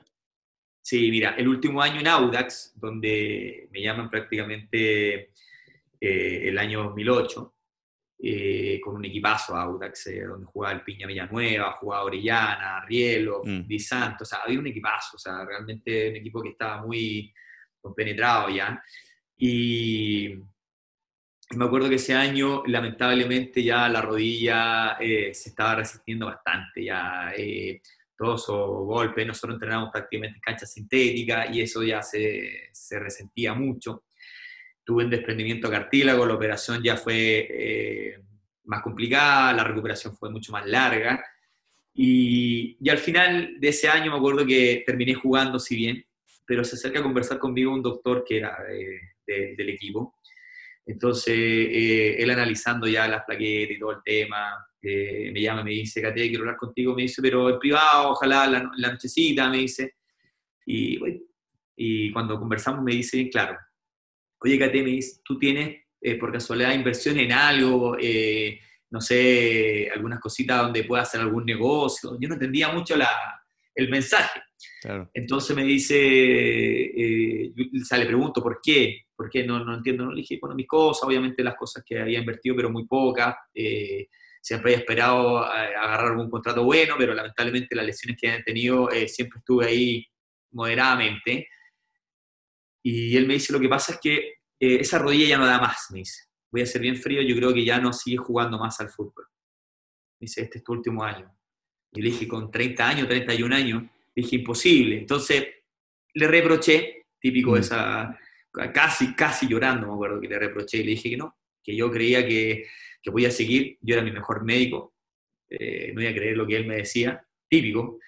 Sí, mira, el último año en Audax, donde me llaman prácticamente eh, el año 2008, eh, con un equipazo Audax, eh, donde jugaba el Piña Villanueva, jugaba Orellana, Rielo, Mm. Di Santo, o sea, había un equipazo, o sea, realmente un equipo que estaba muy compenetrado ya. Y me acuerdo que ese año, lamentablemente, ya la rodilla se estaba resistiendo bastante, ya eh, esos golpes, nosotros entrenamos prácticamente en cancha sintética y eso ya se, se resentía mucho. Tuve un desprendimiento de cartílago, la operación ya fue eh, más complicada, la recuperación fue mucho más larga y, y al final de ese año me acuerdo que terminé jugando, si bien, pero se acerca a conversar conmigo un doctor que era de- de- del equipo. Entonces, eh, él analizando ya las plaquetas y todo el tema, eh, me llama me dice, Cate, quiero hablar contigo, me dice, pero en privado, ojalá la, no- la nochecita, me dice. Y, bueno, y cuando conversamos me dice, claro, oye, Cate, me dice, tú tienes eh, por casualidad inversión en algo, eh, no sé, algunas cositas donde pueda hacer algún negocio. Yo no entendía mucho la, el mensaje. Claro. Entonces me dice, eh, yo- o sea, le pregunto por qué, por qué no, no entiendo. No le dije, bueno, mis cosas, obviamente las cosas que había invertido, pero muy pocas. eh, siempre había esperado eh, agarrar algún contrato bueno, pero lamentablemente las lesiones que habían tenido eh, siempre estuve ahí moderadamente. Y él me dice, lo que pasa es que eh, esa rodilla ya no da más, me dice. Voy a ser bien frío, yo creo que ya no sigue jugando más al fútbol. Me dice, este es tu último año. Y le dije, con 30 años, 31 años, Dije, imposible. Entonces, le reproché, típico de Mm. esa, casi, casi llorando, me acuerdo que le reproché y le dije que no, que yo creía que, que podía seguir, yo era mi mejor médico, eh, no iba a creer lo que él me decía, típico.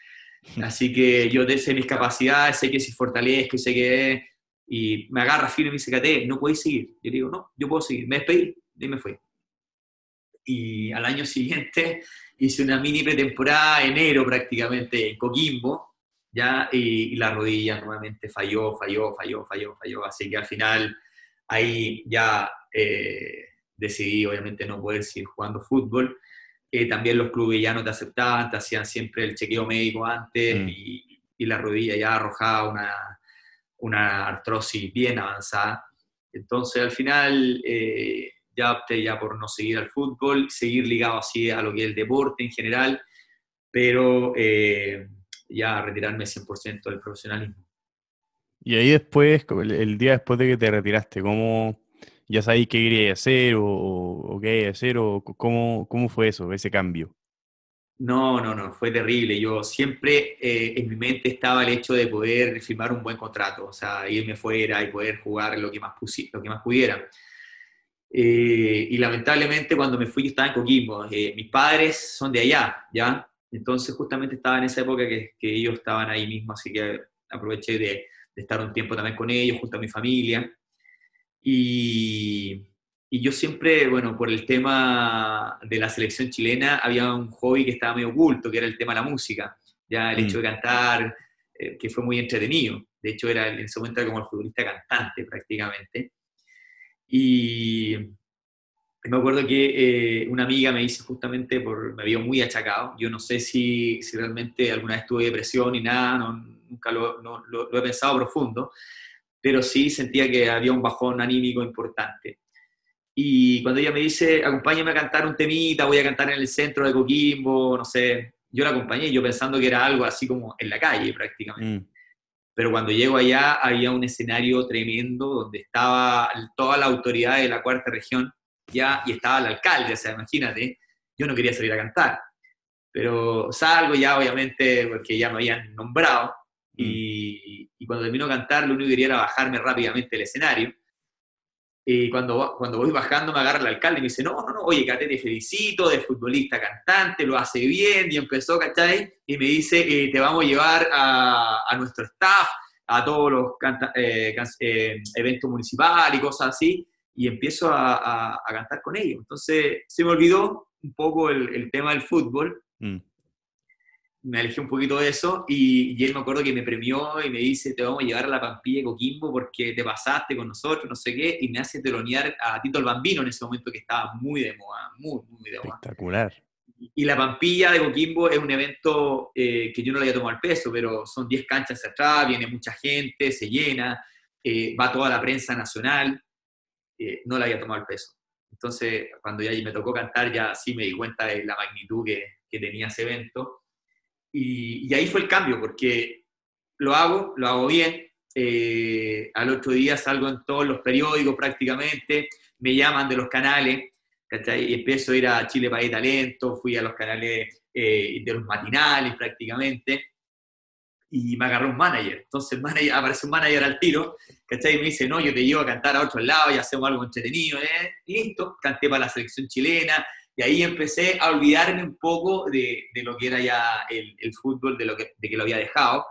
Así que yo sé mis capacidades, sé que si fortalezco sé que... Y me agarra firme y me dice, Cate, no podéis seguir. Yo digo, no, yo puedo seguir. Me despedí y me fui. Y al año siguiente hice una mini pretemporada, enero prácticamente, en Coquimbo, ¿ya? Y, y la rodilla nuevamente falló, falló, falló, falló, falló. Así que al final ahí ya eh, decidí, obviamente, no poder seguir jugando fútbol. Eh, también los clubes ya no te aceptaban, te hacían siempre el chequeo médico antes Mm. y, y la rodilla ya arrojaba una, una artrosis bien avanzada. Entonces al final eh, ya opté ya por no seguir al fútbol, seguir ligado así a lo que es el deporte en general, pero eh, ya retirarme 100% del profesionalismo. Y ahí después, el, el día después de que te retiraste, ¿cómo ya sabéis qué querías hacer o, o qué querías hacer o cómo, cómo fue eso, ese cambio? No, no, no, fue terrible. Yo siempre eh, en mi mente estaba el hecho de poder firmar un buen contrato, o sea, irme fuera y poder jugar lo que más, lo que más pudiera. Eh, y lamentablemente cuando me fui yo estaba en Coquimbo. Eh, mis padres son de allá, ¿ya? Entonces justamente estaba en esa época que, que ellos estaban ahí mismo, así que aproveché de, de estar un tiempo también con ellos, junto a mi familia. Y, y yo siempre, bueno, por el tema de la selección chilena, había un hobby que estaba medio oculto, que era el tema de la música. Ya el Mm. hecho de cantar, eh, que fue muy entretenido. De hecho, era, en ese momento era como el futbolista cantante prácticamente. Y me acuerdo que eh, una amiga me dice justamente, por, me vio muy achacado. Yo no sé si, si realmente alguna vez tuve depresión ni nada, no, nunca lo, no- lo- lo he pensado profundo, pero sí sentía que había un bajón anímico importante. Y cuando ella me dice, acompáñame a cantar un temita, voy a cantar en el centro de Coquimbo, no sé, yo la acompañé, yo pensando que era algo así como en la calle prácticamente. Mm, Pero cuando llego allá había un escenario tremendo donde estaba toda la autoridad de la cuarta región ya y estaba el alcalde, o sea, imagínate, yo no quería salir a cantar, pero salgo ya obviamente porque ya me habían nombrado y, y cuando termino de cantar lo único que quería era bajarme rápidamente del escenario. Y cuando, cuando voy bajando me agarra el alcalde y me dice, no, no, no, oye, Cate, te felicito, de futbolista cantante, lo hace bien, y empezó, ¿cachai? Y me dice, eh, te vamos a llevar a, a nuestro staff, a todos los canta- eh, can- eh, eventos municipales y cosas así, y empiezo a, a- a cantar con ellos. Entonces se me olvidó un poco el, el tema del fútbol, mm. Me alejé un poquito de eso y, y él me acuerdo que me premió y me dice, te vamos a llevar a la Pampilla de Coquimbo porque te pasaste con nosotros, no sé qué, y me hace telonear a Tito el Bambino en ese momento que estaba muy de moda, muy, muy de moda. Espectacular. Y la Pampilla de Coquimbo es un evento eh, que yo no le había tomado al peso, pero son 10 canchas atrás, viene mucha gente, se llena, eh, va toda la prensa nacional, eh, no le había tomado el peso. Entonces, cuando ya me tocó cantar, ya sí me di cuenta de la magnitud que, que tenía ese evento. Y, ahí fue el cambio, porque lo hago, lo hago bien. eh, al otro día salgo en todos los periódicos prácticamente, me llaman de los canales, ¿cachai? Y empiezo a ir a Chile País Talento, fui a los canales eh, de los matinales prácticamente, y me agarró un manager. Entonces manager, aparece un manager al tiro, ¿cachai? Y me dice, no, yo te llevo a cantar a otro lado y hacemos algo entretenido, ¿eh? Y listo, canté para la selección chilena, y ahí empecé a olvidarme un poco de, de lo que era ya el, el fútbol, de, lo que, de que lo había dejado,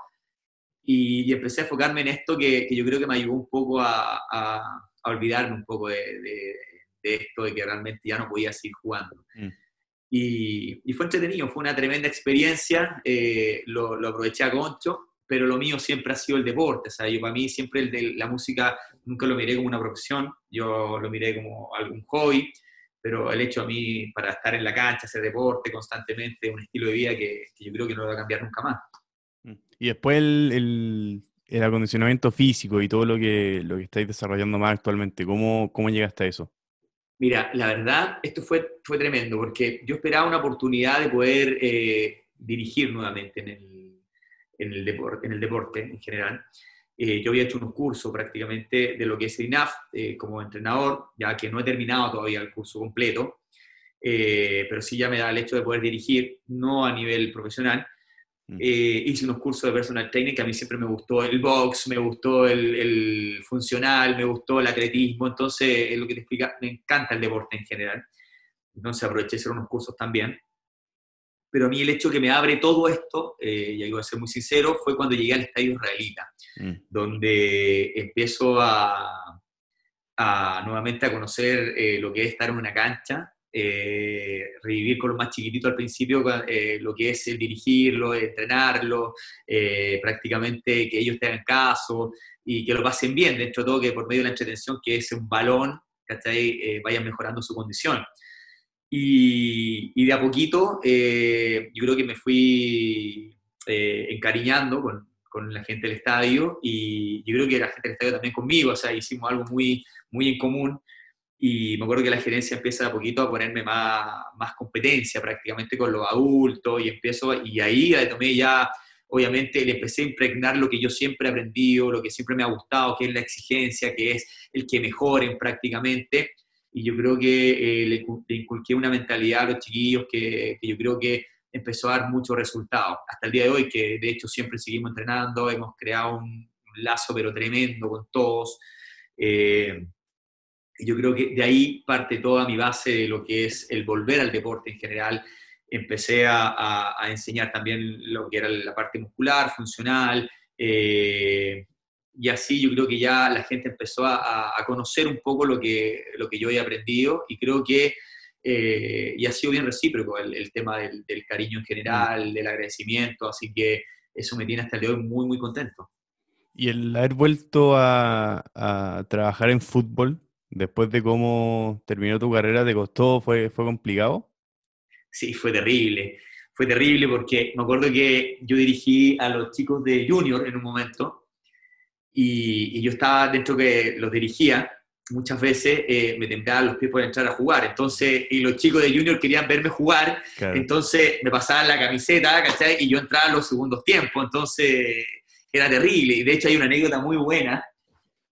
y, y empecé a enfocarme en esto que, que yo creo que me ayudó un poco a, a, a olvidarme un poco de, de, de esto, de que realmente ya no podía seguir jugando. Mm. Y, y fue entretenido, fue una tremenda experiencia, eh, lo, lo aproveché a concho, pero lo mío siempre ha sido el deporte, o sea, yo para mí siempre el de la música nunca lo miré como una profesión, yo lo miré como algún hobby, pero el hecho a mí para estar en la cancha, hacer deporte constantemente, un estilo de vida que, que yo creo que no lo va a cambiar nunca más. Mm. Y después el, el- el acondicionamiento físico y todo lo que, lo que estáis desarrollando más actualmente, ¿cómo, cómo llegaste a eso? Mira, la verdad, esto fue, fue tremendo, porque yo esperaba una oportunidad de poder eh, dirigir nuevamente en el, en, el deporte, en el deporte en general. Eh, yo había hecho unos cursos prácticamente de lo que es el INAF eh, como entrenador, ya que no he terminado todavía el curso completo, eh, pero sí ya me da el hecho de poder dirigir, no a nivel profesional, Mm. Eh, hice unos cursos de personal training que a mí siempre me gustó el box, me gustó el, funcional, me gustó el atletismo, entonces es lo que te explica, me encanta el deporte en general. Entonces aproveché de hacer unos cursos también. Pero a mí el hecho que me abre todo esto, eh, y ahí voy a ser muy sincero, fue cuando llegué al estadio israelita, mm. donde empiezo a, nuevamente a conocer eh, lo que es estar en una cancha, eh, revivir con los más chiquititos al principio eh, lo que es el dirigirlo, entrenarlo, prácticamente que ellos te hagan caso y que lo pasen bien, dentro de todo que por medio de la entretención, que es un balón, ¿cachai? vayan mejorando su condición. Y, de a poquito yo creo que me fui encariñando con, la gente del estadio y yo creo que la gente del estadio también conmigo, o sea, hicimos algo muy, muy en común. Y me acuerdo que la gerencia empieza a poquito a ponerme más, más competencia prácticamente con los adultos y empiezo, y ahí tomé ya, obviamente le empecé a impregnar lo que yo siempre he aprendido, lo que siempre me ha gustado, que es la exigencia, que es el que mejoren prácticamente, y yo creo que eh, le, inculqué una mentalidad a los chiquillos que, yo creo que empezó a dar muchos resultados, hasta el día de hoy, que de hecho siempre seguimos entrenando, hemos creado un, lazo pero tremendo con todos. Eh, y yo creo que de ahí parte toda mi base de lo que es el volver al deporte en general. Empecé a, a, enseñar también lo que era la parte muscular, funcional, eh, y así yo creo que ya la gente empezó a, a, conocer un poco lo que, lo que yo he aprendido y creo que, eh, y ha sido bien recíproco el, el tema del, del, cariño en general, del agradecimiento, así que eso me tiene hasta el día de hoy muy, muy contento. Y el haber vuelto a, a trabajar en fútbol, después de cómo terminó tu carrera, ¿te costó? ¿Fue, fue complicado? Sí, fue terrible. Fue terrible porque me acuerdo que yo dirigí a los chicos de Junior en un momento y, yo estaba dentro que los dirigía. Muchas veces eh, me temblaban los pies por entrar a jugar. Entonces, y los chicos de Junior querían verme jugar. Entonces me pasaban la camiseta, ¿cachai? Y yo entraba a los segundos tiempos. Entonces era terrible. Y de hecho hay una anécdota muy buena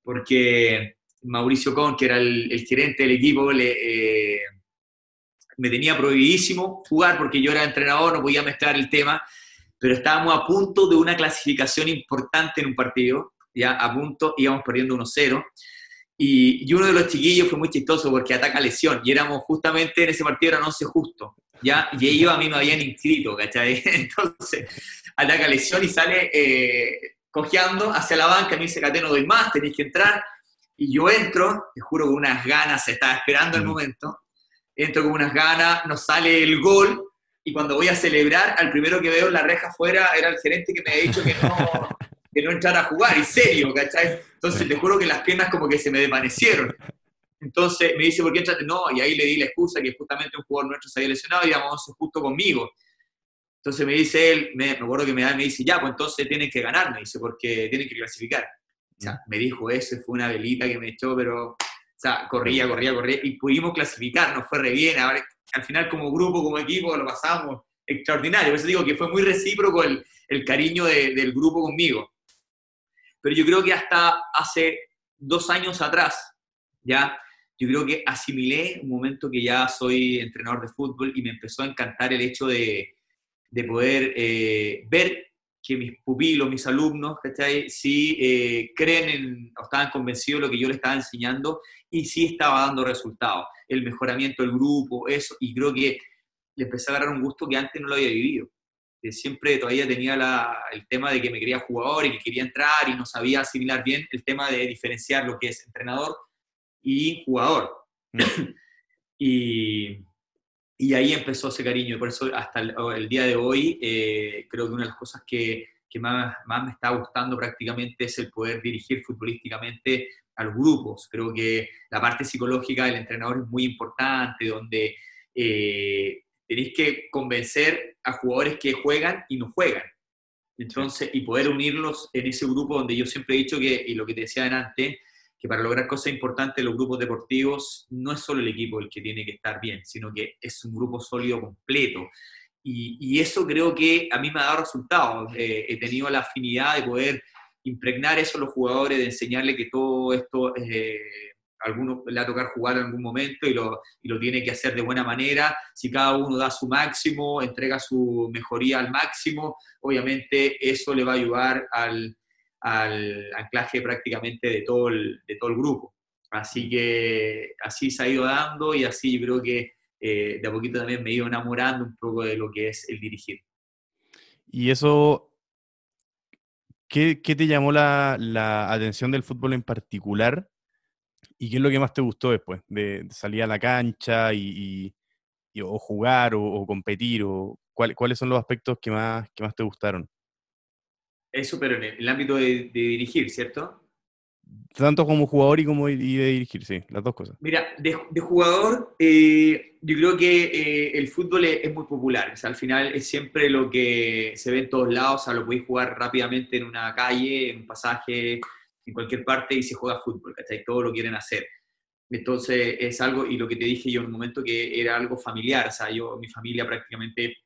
porque Mauricio Con, que era el, gerente del equipo, le, eh, me tenía prohibidísimo jugar porque yo era entrenador, no podía mezclar el tema, pero estábamos a punto de una clasificación importante en un partido, ya a punto, íbamos perdiendo 1-0. Y, uno de los chiquillos fue muy chistoso porque ataca lesión y éramos justamente en ese partido, eran 11 justo, ¿ya? Y ellos a mí me habían inscrito, ¿cachai? Entonces, ataca lesión y sale eh, cojeando hacia la banca, me dice, Cate, no doy más, tenéis que entrar. Y yo entro, te juro, con unas ganas, se estaba esperando el mm. momento, entro con unas ganas, nos sale el gol, y cuando voy a celebrar, al primero que veo en la reja afuera era el gerente que me había dicho que no, que no entrara a jugar, y serio, ¿cachai? Entonces te juro que las piernas como que se me desvanecieron. Entonces me dice, ¿por qué entraste? No, y ahí le di la excusa que justamente un jugador nuestro se había lesionado y íbamos justo conmigo. Entonces me dice él, me, me acuerdo que me, da, me dice, ya, pues entonces tienen que ganar, me dice, porque tienen que clasificar. O sea, me dijo eso, fue una velita que me echó, pero, o sea, corría, corría, corría, y pudimos clasificar, nos fue re bien. al final, como grupo, como equipo, lo pasamos extraordinario. Por eso digo que fue muy recíproco el, el cariño del grupo conmigo. Pero yo creo que hasta hace dos años atrás, ya, yo creo que asimilé un momento que ya soy entrenador de fútbol y me empezó a encantar el hecho de, de poder eh, ver que mis pupilos, mis alumnos, ¿cachai? Sí eh, creen en, o estaban convencidos de lo que yo les estaba enseñando y sí estaba dando resultados. El mejoramiento del grupo, eso, y creo que le empecé a agarrar un gusto que antes no lo había vivido. Siempre todavía tenía el tema de que me quería jugador y que quería entrar y no sabía asimilar bien el tema de diferenciar lo que es entrenador y jugador. Mm. y, y ahí empezó ese cariño, y por eso hasta el, día de hoy eh, creo que una de las cosas que, que más, más, me está gustando prácticamente es el poder dirigir futbolísticamente a los grupos. Creo que la parte psicológica del entrenador es muy importante, donde eh, tenéis que convencer a jugadores que juegan y no juegan. Entonces, y poder unirlos en ese grupo donde yo siempre he dicho que, y lo que te decía antes, que para lograr cosas importantes los grupos deportivos no es solo el equipo el que tiene que estar bien, sino que es un grupo sólido completo. Y, eso creo que a mí me ha dado resultados. Eh, he tenido la afinidad de poder impregnar eso a los jugadores, de enseñarles que todo esto eh, alguno le va a tocar jugar en algún momento y lo, y lo tiene que hacer de buena manera. Si cada uno da su máximo, entrega su mejoría al máximo, obviamente eso le va a ayudar al, anclaje prácticamente de todo el, de todo el grupo. Así que así se ha ido dando y así yo creo que eh, de a poquito también me he ido enamorando un poco de lo que es el dirigir. Y eso, ¿qué, qué te llamó la, la, atención del fútbol en particular? ¿Y qué es lo que más te gustó después? De, salir a la cancha y, y, o jugar o, competir, o ¿cuáles son los aspectos que más, que más te gustaron? Eso, pero en el, ámbito de, dirigir, ¿cierto? Tanto como jugador y como de dirigir, sí, las dos cosas. Mira, de, jugador, eh, yo creo que eh, el fútbol es, muy popular. O sea, al final es siempre lo que se ve en todos lados. O sea, lo podéis jugar rápidamente en una calle, en un pasaje, en cualquier parte y se juega fútbol, ¿cachai? Todo lo quieren hacer. Entonces es algo, y lo que te dije yo en un momento que era algo familiar, o sea, yo, mi familia prácticamente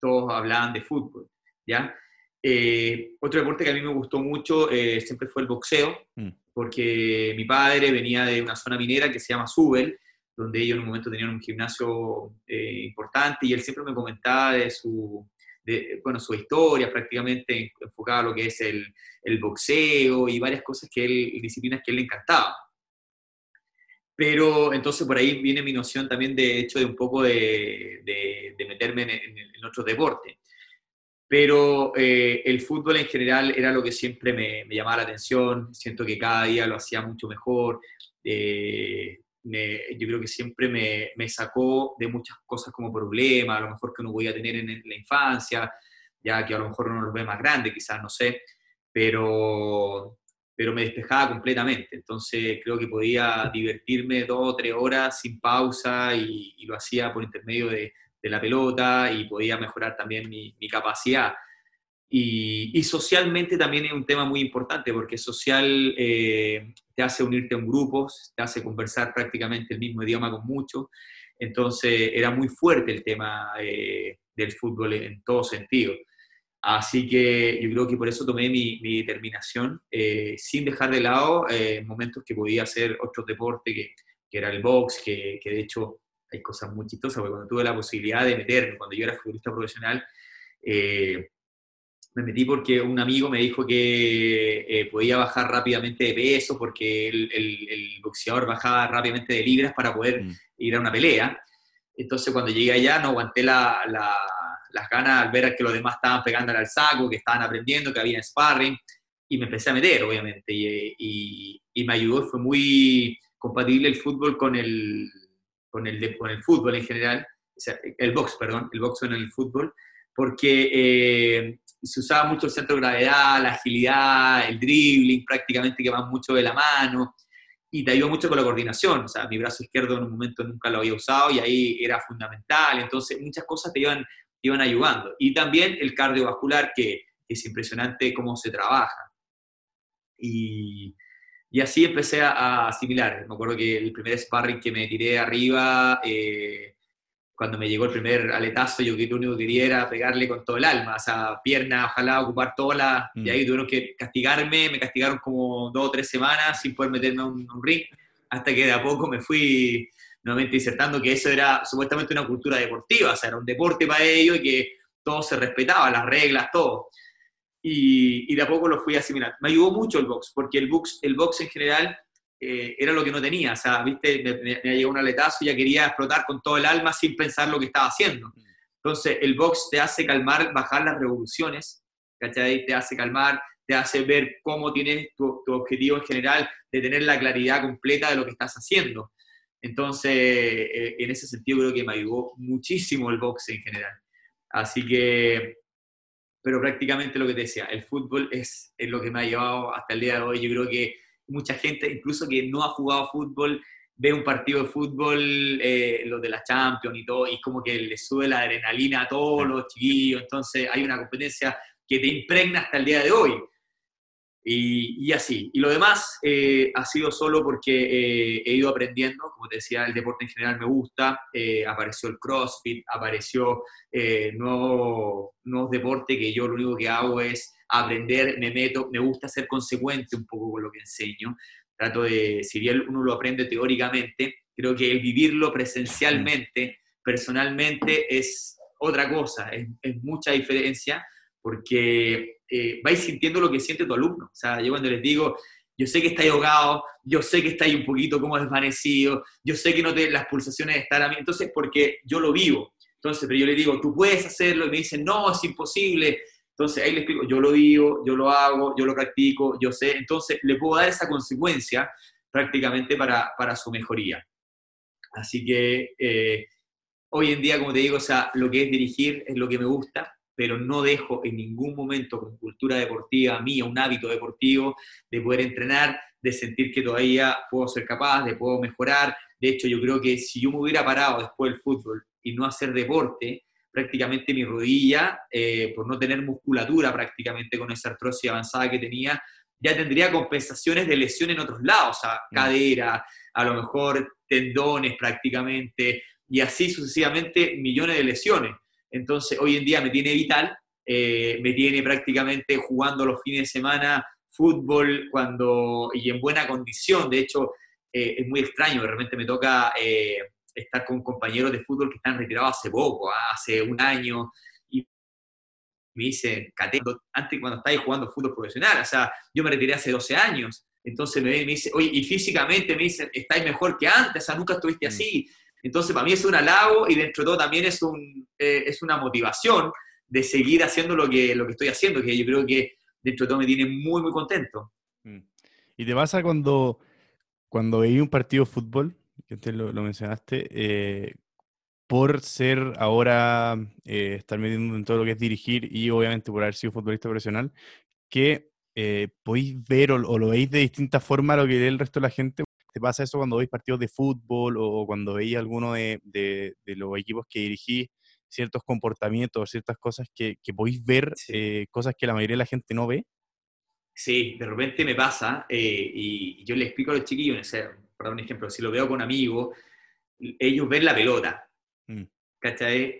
todos hablaban de fútbol, ¿ya? Eh, otro deporte que a mí me gustó mucho eh, siempre fue el boxeo, mm. porque mi padre venía de una zona minera que se llama Subel, donde ellos en un momento tenían un gimnasio eh, importante y él siempre me comentaba de su, de, bueno, su historia prácticamente enfocada a lo que es el, el, boxeo y varias cosas que él, disciplinas que él le encantaba. Pero entonces por ahí viene mi noción también de hecho de un poco de, de, meterme en, en, en pero eh, el fútbol en general era lo que siempre me, llamaba la atención, siento que cada día lo hacía mucho mejor, eh, yo creo que siempre me, sacó de muchas cosas como problemas, a lo mejor que uno podía tener en, la infancia, ya que a lo mejor uno los ve más grande, quizás, no sé, pero, pero me despejaba completamente, entonces creo que podía divertirme dos o tres horas sin pausa y lo hacía por intermedio de de la pelota y podía mejorar también mi, capacidad. Y, socialmente también es un tema muy importante porque social eh, te hace unirte en grupos, te hace conversar prácticamente el mismo idioma con muchos. Entonces era muy fuerte el tema eh, del fútbol en todo sentido. Así que yo creo que por eso tomé mi, determinación, eh, sin dejar de lado momentos que podía hacer otro deporte, que, que era el box, que, que de hecho hay cosas muy chistosas, porque cuando tuve la posibilidad de meterme, cuando yo era futbolista profesional, eh, me metí porque un amigo me dijo que eh, podía bajar rápidamente de peso, porque el, el, boxeador bajaba rápidamente de libras para poder mm. ir a una pelea. Entonces cuando llegué allá no aguanté la, las ganas al ver que los demás estaban pegándole al saco, que estaban aprendiendo, que había sparring, y me empecé a meter, obviamente, y, y, y me ayudó, fue muy compatible el fútbol con el, con el, con el fútbol en general, el box, perdón, el box en el fútbol, porque eh, se usaba mucho el centro de gravedad, la agilidad, el dribbling, prácticamente que van mucho de la mano, y te ayudó mucho con la coordinación, o sea, mi brazo izquierdo en un momento nunca lo había usado y ahí era fundamental, entonces muchas cosas te iban, iban ayudando. Y también el cardiovascular, que, es impresionante cómo se trabaja. Y, y así empecé a, asimilar. Me acuerdo que el primer sparring que me tiré arriba, eh, cuando me llegó el primer aletazo, yo que lo único que quería era pegarle con todo el alma, o sea, pierna, ojalá ocupar toda la... Y ahí mm. tuvieron que castigarme, me castigaron como dos o tres semanas sin poder meterme a un, ring, hasta que de a poco me fui nuevamente disertando que eso era supuestamente una cultura deportiva, o sea, era un deporte para ellos y que todo se respetaba, las reglas, todo y, de a poco lo fui asimilando. Me ayudó mucho el box, porque el box, el box en general eh, era lo que no tenía, o sea, viste, me, me, llegó un aletazo y ya quería explotar con todo el alma sin pensar lo que estaba haciendo. Entonces, el box te hace calmar, bajar las revoluciones, ¿cachai? Te hace calmar, te hace ver cómo tienes tu, tu, objetivo en general, de tener la claridad completa de lo que estás haciendo. Entonces, eh, en ese sentido creo que me ayudó muchísimo el box en general. Así que pero prácticamente lo que te decía, el fútbol es, es, lo que me ha llevado hasta el día de hoy. Yo creo que mucha gente, incluso que no ha jugado fútbol, ve un partido de fútbol, eh, los de la Champions y todo, y como que le sube la adrenalina a todos los chiquillos. Entonces hay una competencia que te impregna hasta el día de hoy. Y, así. Y lo demás eh, ha sido solo porque eh, he ido aprendiendo, como te decía, el deporte en general me gusta, eh, apareció el CrossFit, apareció nuevos nuevo deportes que yo lo único que hago es aprender, me meto, me gusta ser consecuente un poco con lo que enseño. trato de, si bien uno lo aprende teóricamente, creo que el vivirlo presencialmente, personalmente, es otra cosa, es, mucha diferencia, porque eh, vais sintiendo lo que siente tu alumno. O sea, yo cuando les digo, yo sé que estáis ahogado, yo sé que estáis un poquito como desvanecido, yo sé que no te, las pulsaciones están a mí, entonces porque yo lo vivo. Entonces, pero yo le digo, tú puedes hacerlo, y me dicen, no, es imposible. Entonces ahí le explico, yo lo vivo, yo lo hago, yo lo practico, yo sé, entonces le puedo dar esa consecuencia prácticamente para, para su mejoría. Así que eh, hoy en día, como te digo, o sea, lo que es dirigir es lo que me gusta, pero no dejo en ningún momento con cultura deportiva mía, un hábito deportivo, de poder entrenar, de sentir que todavía puedo ser capaz, de puedo mejorar. De hecho, yo creo que si yo me hubiera parado después del fútbol y no hacer deporte, prácticamente mi rodilla, eh, por no tener musculatura prácticamente con esa artrosis avanzada que tenía, ya tendría compensaciones de lesión en otros lados, o sea, mm. cadera, a lo mejor tendones prácticamente, y así sucesivamente millones de lesiones. Entonces, hoy en día me tiene vital, eh, me tiene prácticamente jugando los fines de semana fútbol cuando, y en buena condición. De hecho, eh, es muy extraño, de repente me toca eh, estar con compañeros de fútbol que están retirados hace poco, ¿ah? hace un año, y me dicen, antes cuando estáis jugando fútbol profesional, o sea, yo me retiré hace 12 años, entonces me, me dice, oye, y físicamente me dicen, estáis mejor que antes, o sea, nunca estuviste mm. Entonces, para mí es un halago y dentro de todo también es, un, eh, una motivación de seguir haciendo lo que, estoy haciendo, que yo creo que dentro de todo me tiene muy, muy contento. Mm. ¿Y te pasa cuando, cuando veis un partido de fútbol, que usted lo, mencionaste, eh, por ser ahora, eh, estar metiendo en todo lo que es dirigir y obviamente por haber sido futbolista profesional, que podéis ver o, lo veis de distinta forma a lo que ve el resto de la gente ¿Te pasa eso cuando veis partidos de fútbol o cuando veis alguno de, los equipos que dirigís, ciertos comportamientos, ciertas cosas que, podéis ver, eh, cosas que la mayoría de la gente no ve? Sí, de repente me pasa eh, y yo le explico a los chiquillos, por dar un ejemplo, si lo veo con amigos, ellos ven la pelota. Mm.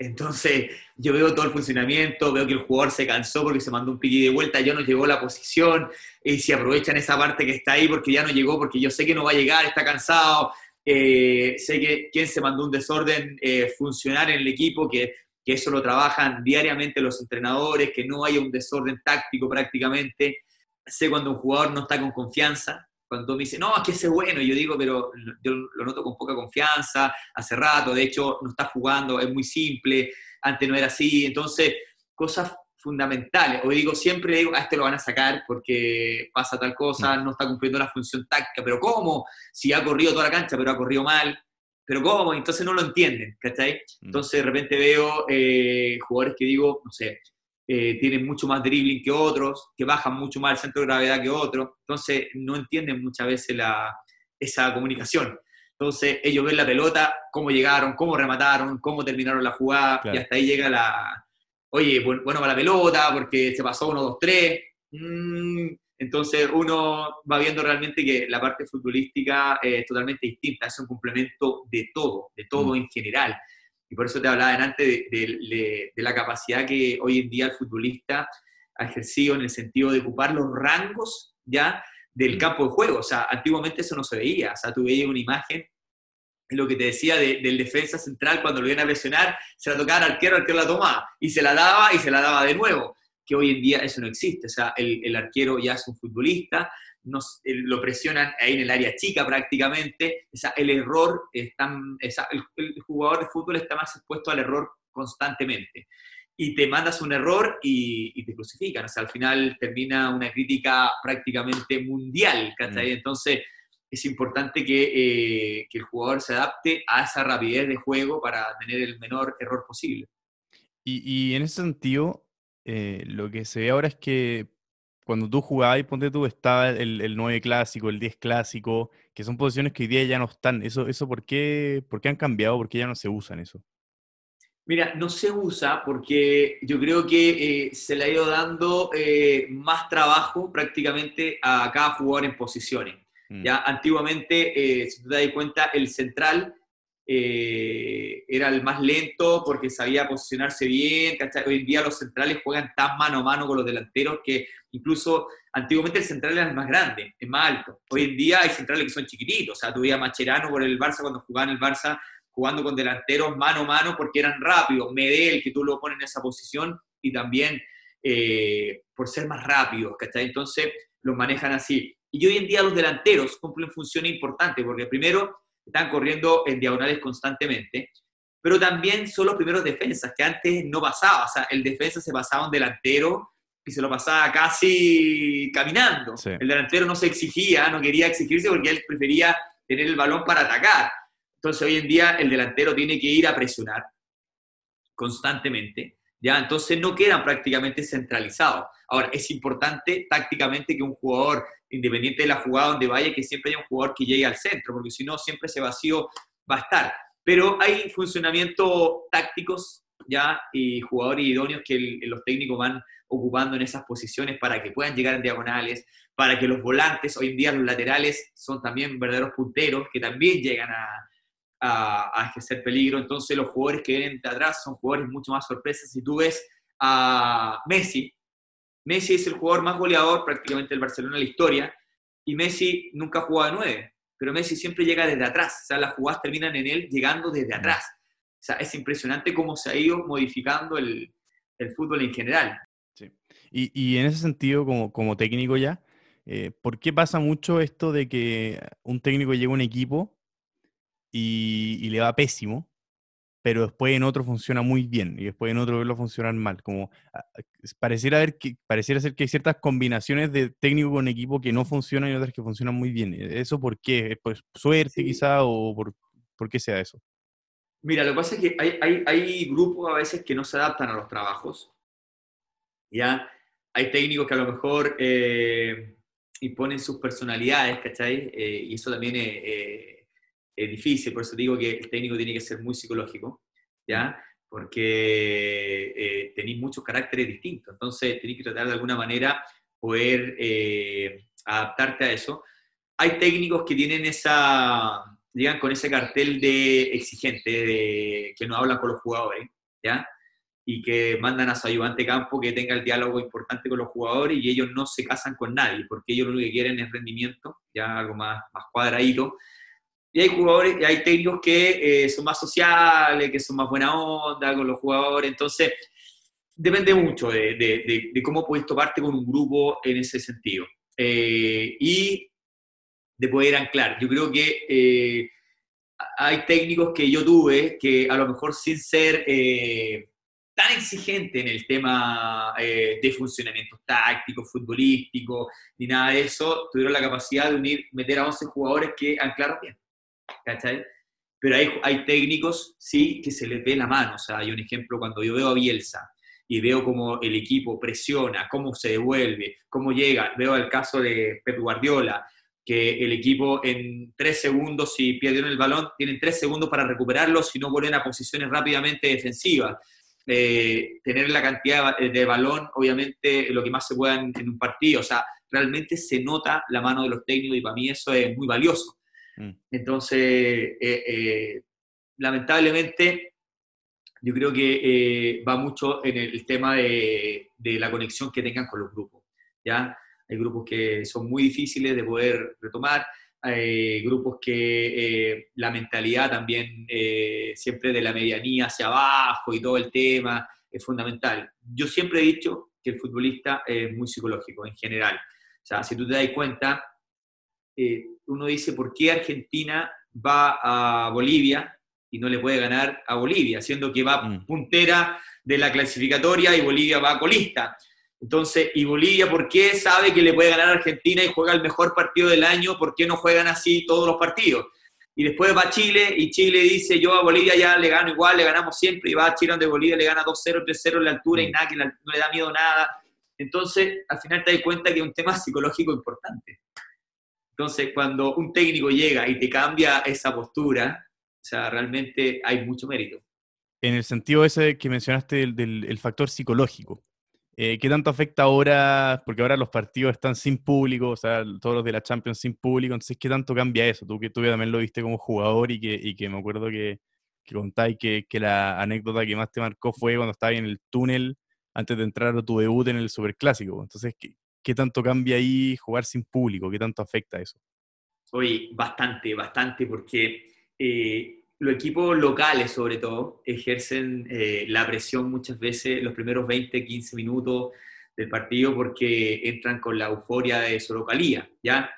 Entonces yo veo todo el funcionamiento, veo que el jugador se cansó porque se mandó un piqui de vuelta, ya no llegó la posición, y si aprovechan esa parte que está ahí porque ya no llegó, porque yo sé que no va a llegar, está cansado, eh, sé que quien se mandó un desorden eh, funcionar en el equipo, que, que eso lo trabajan diariamente los entrenadores, que no haya un desorden táctico prácticamente, sé cuando un jugador no está con confianza, cuando me dice, no, es que ese es bueno, y yo digo, pero yo lo noto con poca confianza, hace rato, de hecho no está jugando, es muy simple, antes no era así, entonces cosas fundamentales, o digo, siempre digo, a este lo van a sacar porque pasa tal cosa, mm. no está cumpliendo la función táctica, pero ¿cómo? Si ha corrido toda la cancha, pero ha corrido mal, pero ¿cómo? Entonces no lo entienden, ¿cachai? Mm. Entonces de repente veo eh, jugadores que digo, no sé, eh, tienen mucho más dribbling que otros, que bajan mucho más el centro de gravedad que otros, entonces no entienden muchas veces la, esa comunicación. Entonces ellos ven la pelota, cómo llegaron, cómo remataron, cómo terminaron la jugada, y hasta ahí llega la, oye, bueno, para la pelota, porque se pasó uno, dos, tres. Mm, entonces uno va viendo realmente que la parte futbolística es totalmente distinta, es un complemento de todo, de todo mm. en general. Y por eso te hablaba antes de, la capacidad que hoy en día el futbolista ha ejercido en el sentido de ocupar los rangos ya del mm. campo de juego. O sea, antiguamente eso no se veía. O sea, tú veías una imagen, lo que te decía del defensa central, cuando lo iban a presionar, se la tocaba al arquero, el arquero la tomaba. Y se la daba y se la daba de nuevo. Que hoy en día eso no existe. O sea, el, el arquero ya es un futbolista, lo presionan ahí en el área chica prácticamente, el error, está, el, jugador de fútbol está más expuesto al error constantemente. Y te mandas un error y, te crucifican. O sea, al final termina una crítica prácticamente mundial. Mm. Entonces, es importante que, eh, que, el jugador se adapte a esa rapidez de juego para tener el menor error posible. Y, en ese sentido, eh, lo que se ve ahora es que cuando tú jugabas, ponte tú, estaba el, el 9 clásico, el 10 clásico, que son posiciones que hoy día ya no están. ¿Eso, eso por, qué, por qué han cambiado? ¿Por qué ya no se usan eso? Mira, no se usa porque yo creo que eh, se le ha ido dando eh, más trabajo prácticamente a cada jugador en posiciones. Mm. Ya antiguamente, eh, si tú te das cuenta, el central eh, era el más lento porque sabía posicionarse bien. Hoy en día los centrales juegan tan mano a mano con los delanteros que incluso antiguamente el central era el más grande, el más alto. Hoy en día hay centrales que son chiquititos. O sea, tuviera Macherano por el Barça cuando jugaba en el Barça jugando con delanteros mano a mano porque eran rápidos. Medel, que tú lo pones en esa posición, y también eh, por ser más rápidos, Entonces los manejan así. Y hoy en día los delanteros cumplen funciones importantes porque primero están corriendo en diagonales constantemente, pero también son los primeros defensas, que antes no pasaba, o sea, el defensa se pasaba un delantero y se lo pasaba casi caminando. El delantero no se exigía, no quería exigirse porque él prefería tener el balón para atacar. Entonces hoy en día el delantero tiene que ir a presionar constantemente, ¿ya? Entonces no quedan prácticamente centralizados. Ahora, es importante tácticamente que un jugador independiente de la jugada donde vaya, que siempre haya un jugador que llegue al centro, porque si no, siempre ese vacío va a estar. Pero hay funcionamientos tácticos ya y jugadores idóneos que los técnicos van ocupando en esas posiciones para que puedan llegar en diagonales, para que los volantes, hoy en día los laterales, son también verdaderos punteros que también llegan a, a, ejercer peligro. Entonces los jugadores que vienen de atrás son jugadores mucho más sorpresas. Si tú ves a Messi, Messi es el jugador más goleador prácticamente del Barcelona en la historia y Messi nunca ha jugado de nueve, pero Messi siempre llega desde atrás, o sea, las jugadas terminan en él llegando desde atrás. O sea, es impresionante cómo se ha ido modificando el, fútbol en general. Sí. Y, en ese sentido, como, como técnico ya, eh, ¿por qué pasa mucho esto de que un técnico llega a un equipo y, y le va pésimo? pero después en otro funciona muy bien y después en otro verlo funcionar mal. Como ah, ah, pareciera, ver que, pareciera ser que hay ciertas combinaciones de técnico con equipo que no funcionan y otras que funcionan muy bien. ¿E-, ¿Eso por qué? ¿Pues suerte quizá o por, por, qué sea eso? Mira, lo que pasa es que hay, hay, hay, grupos a veces que no se adaptan a los trabajos. ¿ya? Hay técnicos que a lo mejor eh, imponen sus personalidades, ¿cachai? Eh, y eso también es... Eh, es difícil, por eso digo que el técnico tiene que ser muy psicológico, ¿ya? Porque eh, tenéis muchos caracteres distintos, entonces tenéis que tratar de alguna manera poder eh, adaptarte a eso. Hay técnicos que tienen esa, llegan con ese cartel de exigente, de, que no hablan con los jugadores, ¿ya? Y que mandan a su ayudante campo que tenga el diálogo importante con los jugadores y ellos no se casan con nadie, porque ellos lo único que quieren es rendimiento, ya algo más, más cuadradito y hay jugadores, hay técnicos que eh, son más sociales, que son más buena onda con los jugadores. Entonces, depende mucho de, cómo puedes toparte con un grupo en ese sentido. Eh, y de poder anclar. Yo creo que eh, hay técnicos que yo tuve que a lo mejor sin ser tan exigente en el tema de funcionamiento táctico, futbolístico, ni nada de eso, tuvieron la capacidad de unir, meter a 11 jugadores que anclaron bien. ¿Cachai? Pero hay, hay técnicos, sí, que se les ve la mano. O sea, hay un ejemplo cuando yo veo a Bielsa y veo cómo el equipo presiona, cómo se devuelve, cómo llega. Veo el caso de Pep Guardiola, que el equipo en tres segundos, si pierden el balón, tienen tres segundos para recuperarlo, si no vuelven a posiciones rápidamente defensivas. Eh, tener la cantidad de balón, obviamente, lo que más se pueda en, en, un partido. O sea, realmente se nota la mano de los técnicos y para mí eso es muy valioso. Mm. Entonces, eh, eh, lamentablemente, yo creo que eh, va mucho en el, tema de, la conexión que tengan con los grupos. ¿ya? Hay grupos que son muy difíciles de poder retomar, hay grupos que la mentalidad también siempre de la medianía hacia abajo y todo el tema es fundamental. Yo siempre he dicho que el futbolista es muy psicológico en general. O sea, si tú te das cuenta, uno dice, ¿por qué Argentina va a Bolivia y no le puede ganar a Bolivia, siendo que va mm. puntera de la clasificatoria y Bolivia va colista? Entonces, ¿y Bolivia por qué sabe que le puede ganar a Argentina y juega el mejor partido del año? ¿Por qué no juegan así todos los partidos? Y después va Chile y Chile dice, yo a Bolivia ya le gano igual, le ganamos siempre, y va a Chile donde Bolivia le gana 2-0, 3-0 en la altura y mm. nada, que no le da miedo nada. Entonces, al final te das cuenta que es un tema psicológico importante. Entonces, cuando un técnico llega y te cambia esa postura, o sea, realmente hay mucho mérito. En el sentido ese que mencionaste del, factor psicológico, Eh, ¿Qué tanto afecta ahora? Porque ahora los partidos están sin público, o sea, todos los de la Champions sin público, entonces, ¿qué tanto cambia eso? Tú que tú también lo viste como jugador y que, y que me acuerdo que, contáis que, que, la anécdota que más te marcó fue cuando estabas en el túnel antes de entrar a tu debut en el Superclásico. Entonces, ¿qué, qué tanto cambia ahí jugar sin público? ¿Qué tanto afecta eso? Oye, bastante, bastante, porque eh, los equipos locales, sobre todo, ejercen eh, la presión muchas veces los primeros 20, 15 minutos del partido porque entran con la euforia de su localía, ¿ya?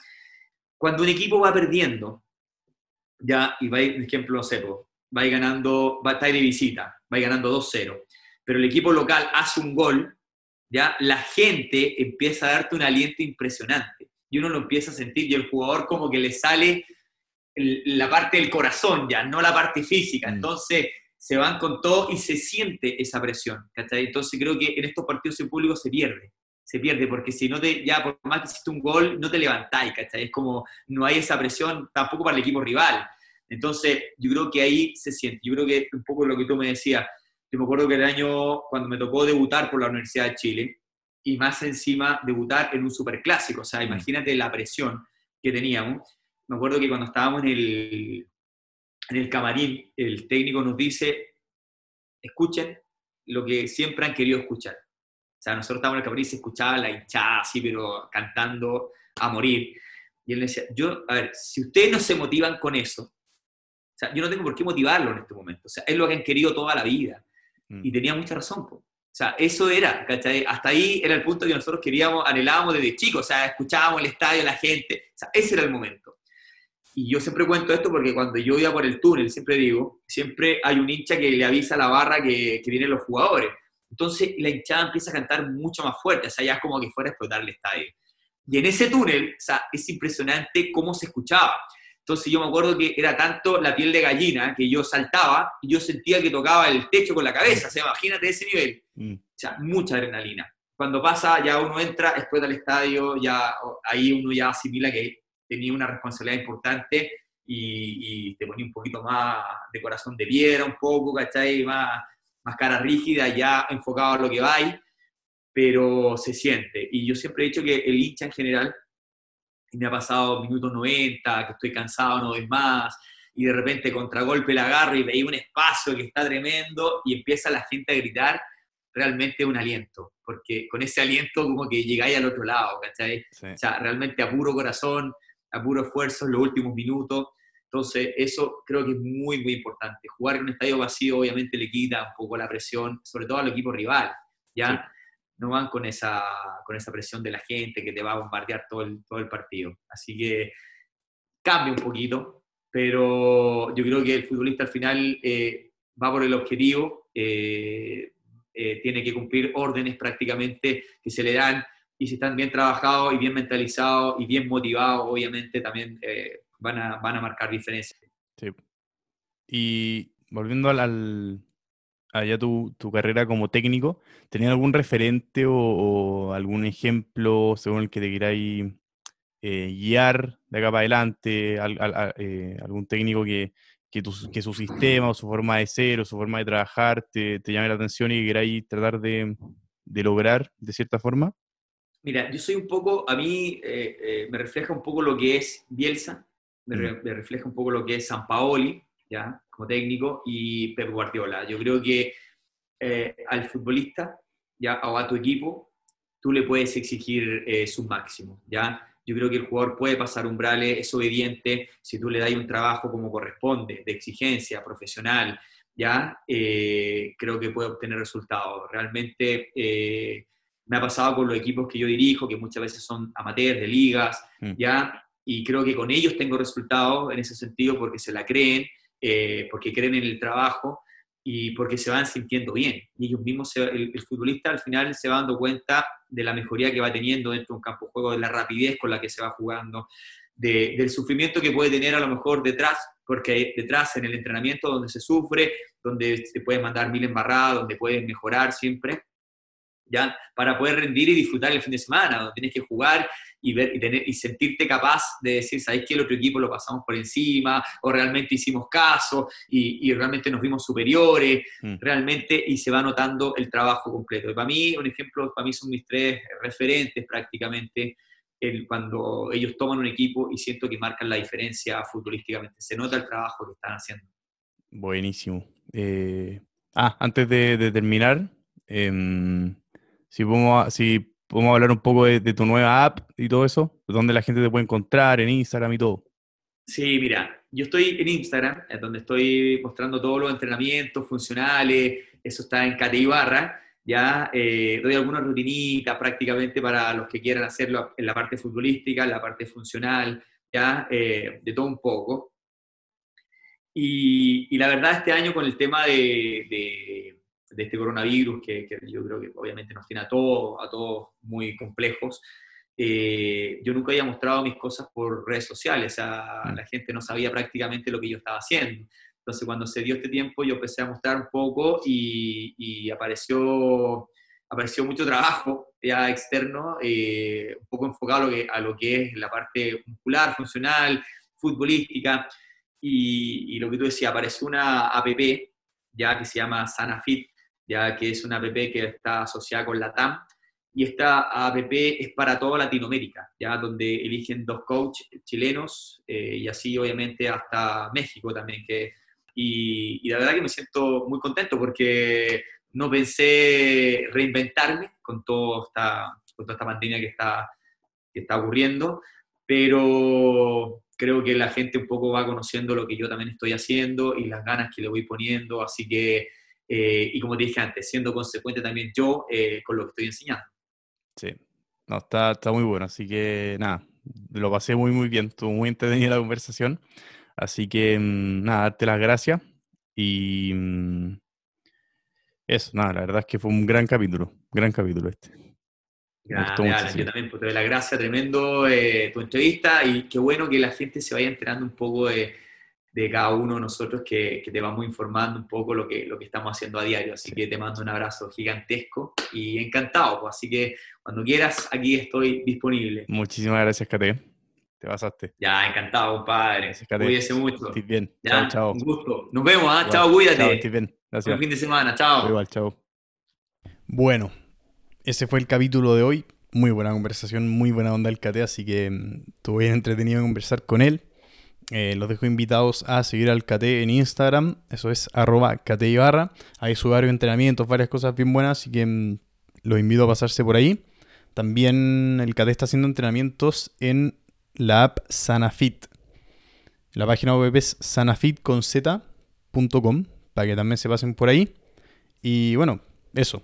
Cuando un equipo va perdiendo, ya, y va, por ejemplo, no sé, va ganando, va a estar de visita, va ganando 2-0, pero el equipo local hace un gol, ya, la gente empieza a darte un aliento impresionante y uno lo empieza a sentir y el jugador como que le sale la parte del corazón ya, no la parte física. Mm. Entonces se van con todo y se siente esa presión. ¿cachai? Entonces creo que en estos partidos en público se pierde. Se pierde porque si no te, ya por más que hiciste un gol, no te levantáis, ¿cachai? Es como no hay esa presión tampoco para el equipo rival. Entonces yo creo que ahí se siente. Yo creo que un poco lo que tú me decías. Yo me acuerdo que el año cuando me tocó debutar por la Universidad de Chile y más encima debutar en un superclásico, o sea, mm. imagínate la presión que teníamos me acuerdo que cuando estábamos en el, en el camarín, el técnico nos dice, escuchen lo que siempre han querido escuchar. O sea, nosotros estábamos en el camarín y se escuchaba la hinchada así, pero cantando a morir. Y él decía, yo, a ver, si ustedes no se motivan con eso, o sea, yo no tengo por qué motivarlo en este momento. O sea, es lo que han querido toda la vida. Mm. Y tenía mucha razón. O sea, eso era, ¿cachai? Hasta ahí era el punto que nosotros queríamos, anhelábamos desde chicos. O sea, escuchábamos el estadio, la gente. O sea, ese era el momento. Y yo siempre cuento esto porque cuando yo iba por el túnel, siempre digo, siempre hay un hincha que le avisa a la barra que, que vienen los jugadores. Entonces la hinchada empieza a cantar mucho más fuerte, o sea, ya es como que fuera a explotar el estadio. Y en ese túnel, o sea, es impresionante cómo se escuchaba. Entonces yo me acuerdo que era tanto la piel de gallina que yo saltaba y yo sentía que tocaba el techo con la cabeza. O sea, imagínate ese nivel. Mm. O sea, mucha adrenalina. Cuando pasa, ya uno entra, explota el estadio, ya ahí uno ya asimila que tenía una responsabilidad importante y, te ponía un poquito más de corazón de piedra, un poco, ¿cachai? Más, más cara rígida, ya enfocado a lo que vais, pero se siente. Y yo siempre he dicho que el hincha en general, y me ha pasado minutos 90, que estoy cansado, no ves más, y de repente contragolpe la agarro y veía un espacio que está tremendo y empieza la gente a gritar, realmente un aliento, porque con ese aliento como que llegáis al otro lado, ¿cachai? O sea, realmente a puro corazón, a puro esfuerzo en los últimos minutos. Entonces, eso creo que es muy, muy importante. Jugar en un estadio vacío obviamente le quita un poco la presión, sobre todo al equipo rival, ¿ya? No van con esa, con esa presión de la gente que te va a bombardear todo el, todo el partido. Así que cambia un poquito, pero yo creo que el futbolista al final eh, va por el objetivo, eh, eh, tiene que cumplir órdenes prácticamente que se le dan y si están bien trabajados y bien mentalizados y bien motivados, obviamente también van, a, van a marcar diferencia. Sí. Y volviendo al, allá tu, tu, carrera como técnico, ¿tenías algún referente o, algún ejemplo según el que te queráis eh, guiar de acá para adelante? Eh, ¿Algún técnico que, que, que, su sistema o su forma de ser o su forma de trabajar te, te llame la atención y que queráis tratar de, de lograr de cierta forma? Mira, yo soy un poco, a mí eh, eh, me refleja un poco lo que es Bielsa, me, mm. refleja un poco lo que es San Paoli, ¿ya? Como técnico, y Pep Guardiola. Yo creo que eh, al futbolista, ¿ya? O a tu equipo, tú le puedes exigir su máximo, ¿ya? Yo creo que el jugador puede pasar umbrales, es obediente, si tú le das un trabajo como corresponde, de exigencia, profesional, ¿ya? creo que puede obtener resultados. Realmente me ha pasado con los equipos que yo dirijo, que muchas veces son amateurs de ligas, mm. ¿ya? Y creo que con ellos tengo resultados en ese sentido porque se la creen, eh, porque creen en el trabajo y porque se van sintiendo bien. Y ellos mismos, el, futbolista al final se va dando cuenta de la mejoría que va teniendo dentro de un campo de juego, de la rapidez con la que se va jugando, del sufrimiento que puede tener a lo mejor detrás, porque detrás en el entrenamiento donde se sufre, donde se puede mandar mil embarradas, donde puedes mejorar siempre, ¿ya? Para poder rendir y disfrutar el fin de semana, donde tienes que jugar y, ver, y, tener, y sentirte capaz de decir, ¿sabes qué? El otro equipo lo pasamos por encima, o realmente hicimos caso, y, y realmente nos vimos superiores, mm. realmente, y se va notando el trabajo completo. Y para mí, un ejemplo, para mí son mis tres referentes prácticamente, el, cuando ellos toman un equipo y siento que marcan la diferencia futbolísticamente. Se nota el trabajo que están haciendo. Buenísimo. Eh, ah, antes de, terminar, em, si, podemos, si podemos hablar un poco de, tu nueva app y todo eso, donde la gente te puede encontrar, en Instagram y todo. Sí, mira, yo estoy en Instagram, donde estoy mostrando todos los entrenamientos funcionales, eso está en Cate Ibarra, ya eh, doy alguna rutinita prácticamente para los que quieran hacerlo en la parte futbolística, en la parte funcional, ya eh, de todo un poco. Y, la verdad, este año con el tema de, este coronavirus, que, yo creo que obviamente nos tiene a todos, a todos muy complejos, eh, yo nunca había mostrado mis cosas por redes sociales, o sea, mm. la gente no sabía prácticamente lo que yo estaba haciendo. Entonces, cuando se dio este tiempo, yo empecé a mostrar un poco y, apareció, apareció mucho trabajo ya externo, eh, un poco enfocado a lo, que, a lo que es la parte muscular, funcional, futbolística. Y, lo que tú decías, apareció una app ya que se llama SanaFit, ya que es una app que está asociada con la TAM. Y esta app es para toda Latinoamérica, ya donde eligen dos coaches chilenos eh, y así obviamente hasta México también. Que, y, y la verdad que me siento muy contento porque no pensé reinventarme con, todo esta, con toda esta pandemia que está, que está ocurriendo, pero creo que la gente un poco va conociendo lo que yo también estoy haciendo y las ganas que le voy poniendo, así que, eh, y como te dije antes, siendo consecuente también yo eh, con lo que estoy enseñando. Sí, no, está, está muy bueno, así que nada, lo pasé muy, muy bien, estuvo muy entretenida la conversación, así que mm, nada, darte las gracias y mm, eso, nada, la verdad es que fue un gran capítulo, gran capítulo este. Yo también pues, te doy la gracia, tremendo eh, tu entrevista y qué bueno que la gente se vaya enterando un poco de, de cada uno de nosotros que, que, te vamos informando un poco lo que, lo que estamos haciendo a diario. Así que te mando un abrazo gigantesco y encantado. Pues, así que cuando quieras, aquí estoy disponible. Muchísimas gracias, Kate. Te pasaste. Ya, encantado, compadre. Cuídese mucho. Estés bien. Ya, chao, chao. Un gusto. Nos vemos, ¿ah? Chao, cuídate. Chao, bien. Gracias. Buen fin de semana. Chao. Igual, chao. Bueno, ese fue el capítulo de hoy. Muy buena conversación, muy buena onda el Cate, así que mm, estuve bien entretenido conversar con él. Eh, los dejo invitados a seguir al Cate en Instagram, eso es arroba Ibarra. Ahí sube varios entrenamientos, varias cosas bien buenas, así que mm, los invito a pasarse por ahí. También el Cate está haciendo entrenamientos en la app Sanafit. La página web es sanafitconz.com para que también se pasen por ahí. Y bueno, eso.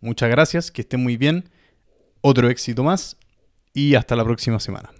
Muchas gracias, que estén muy bien. Otro éxito más y hasta la próxima semana.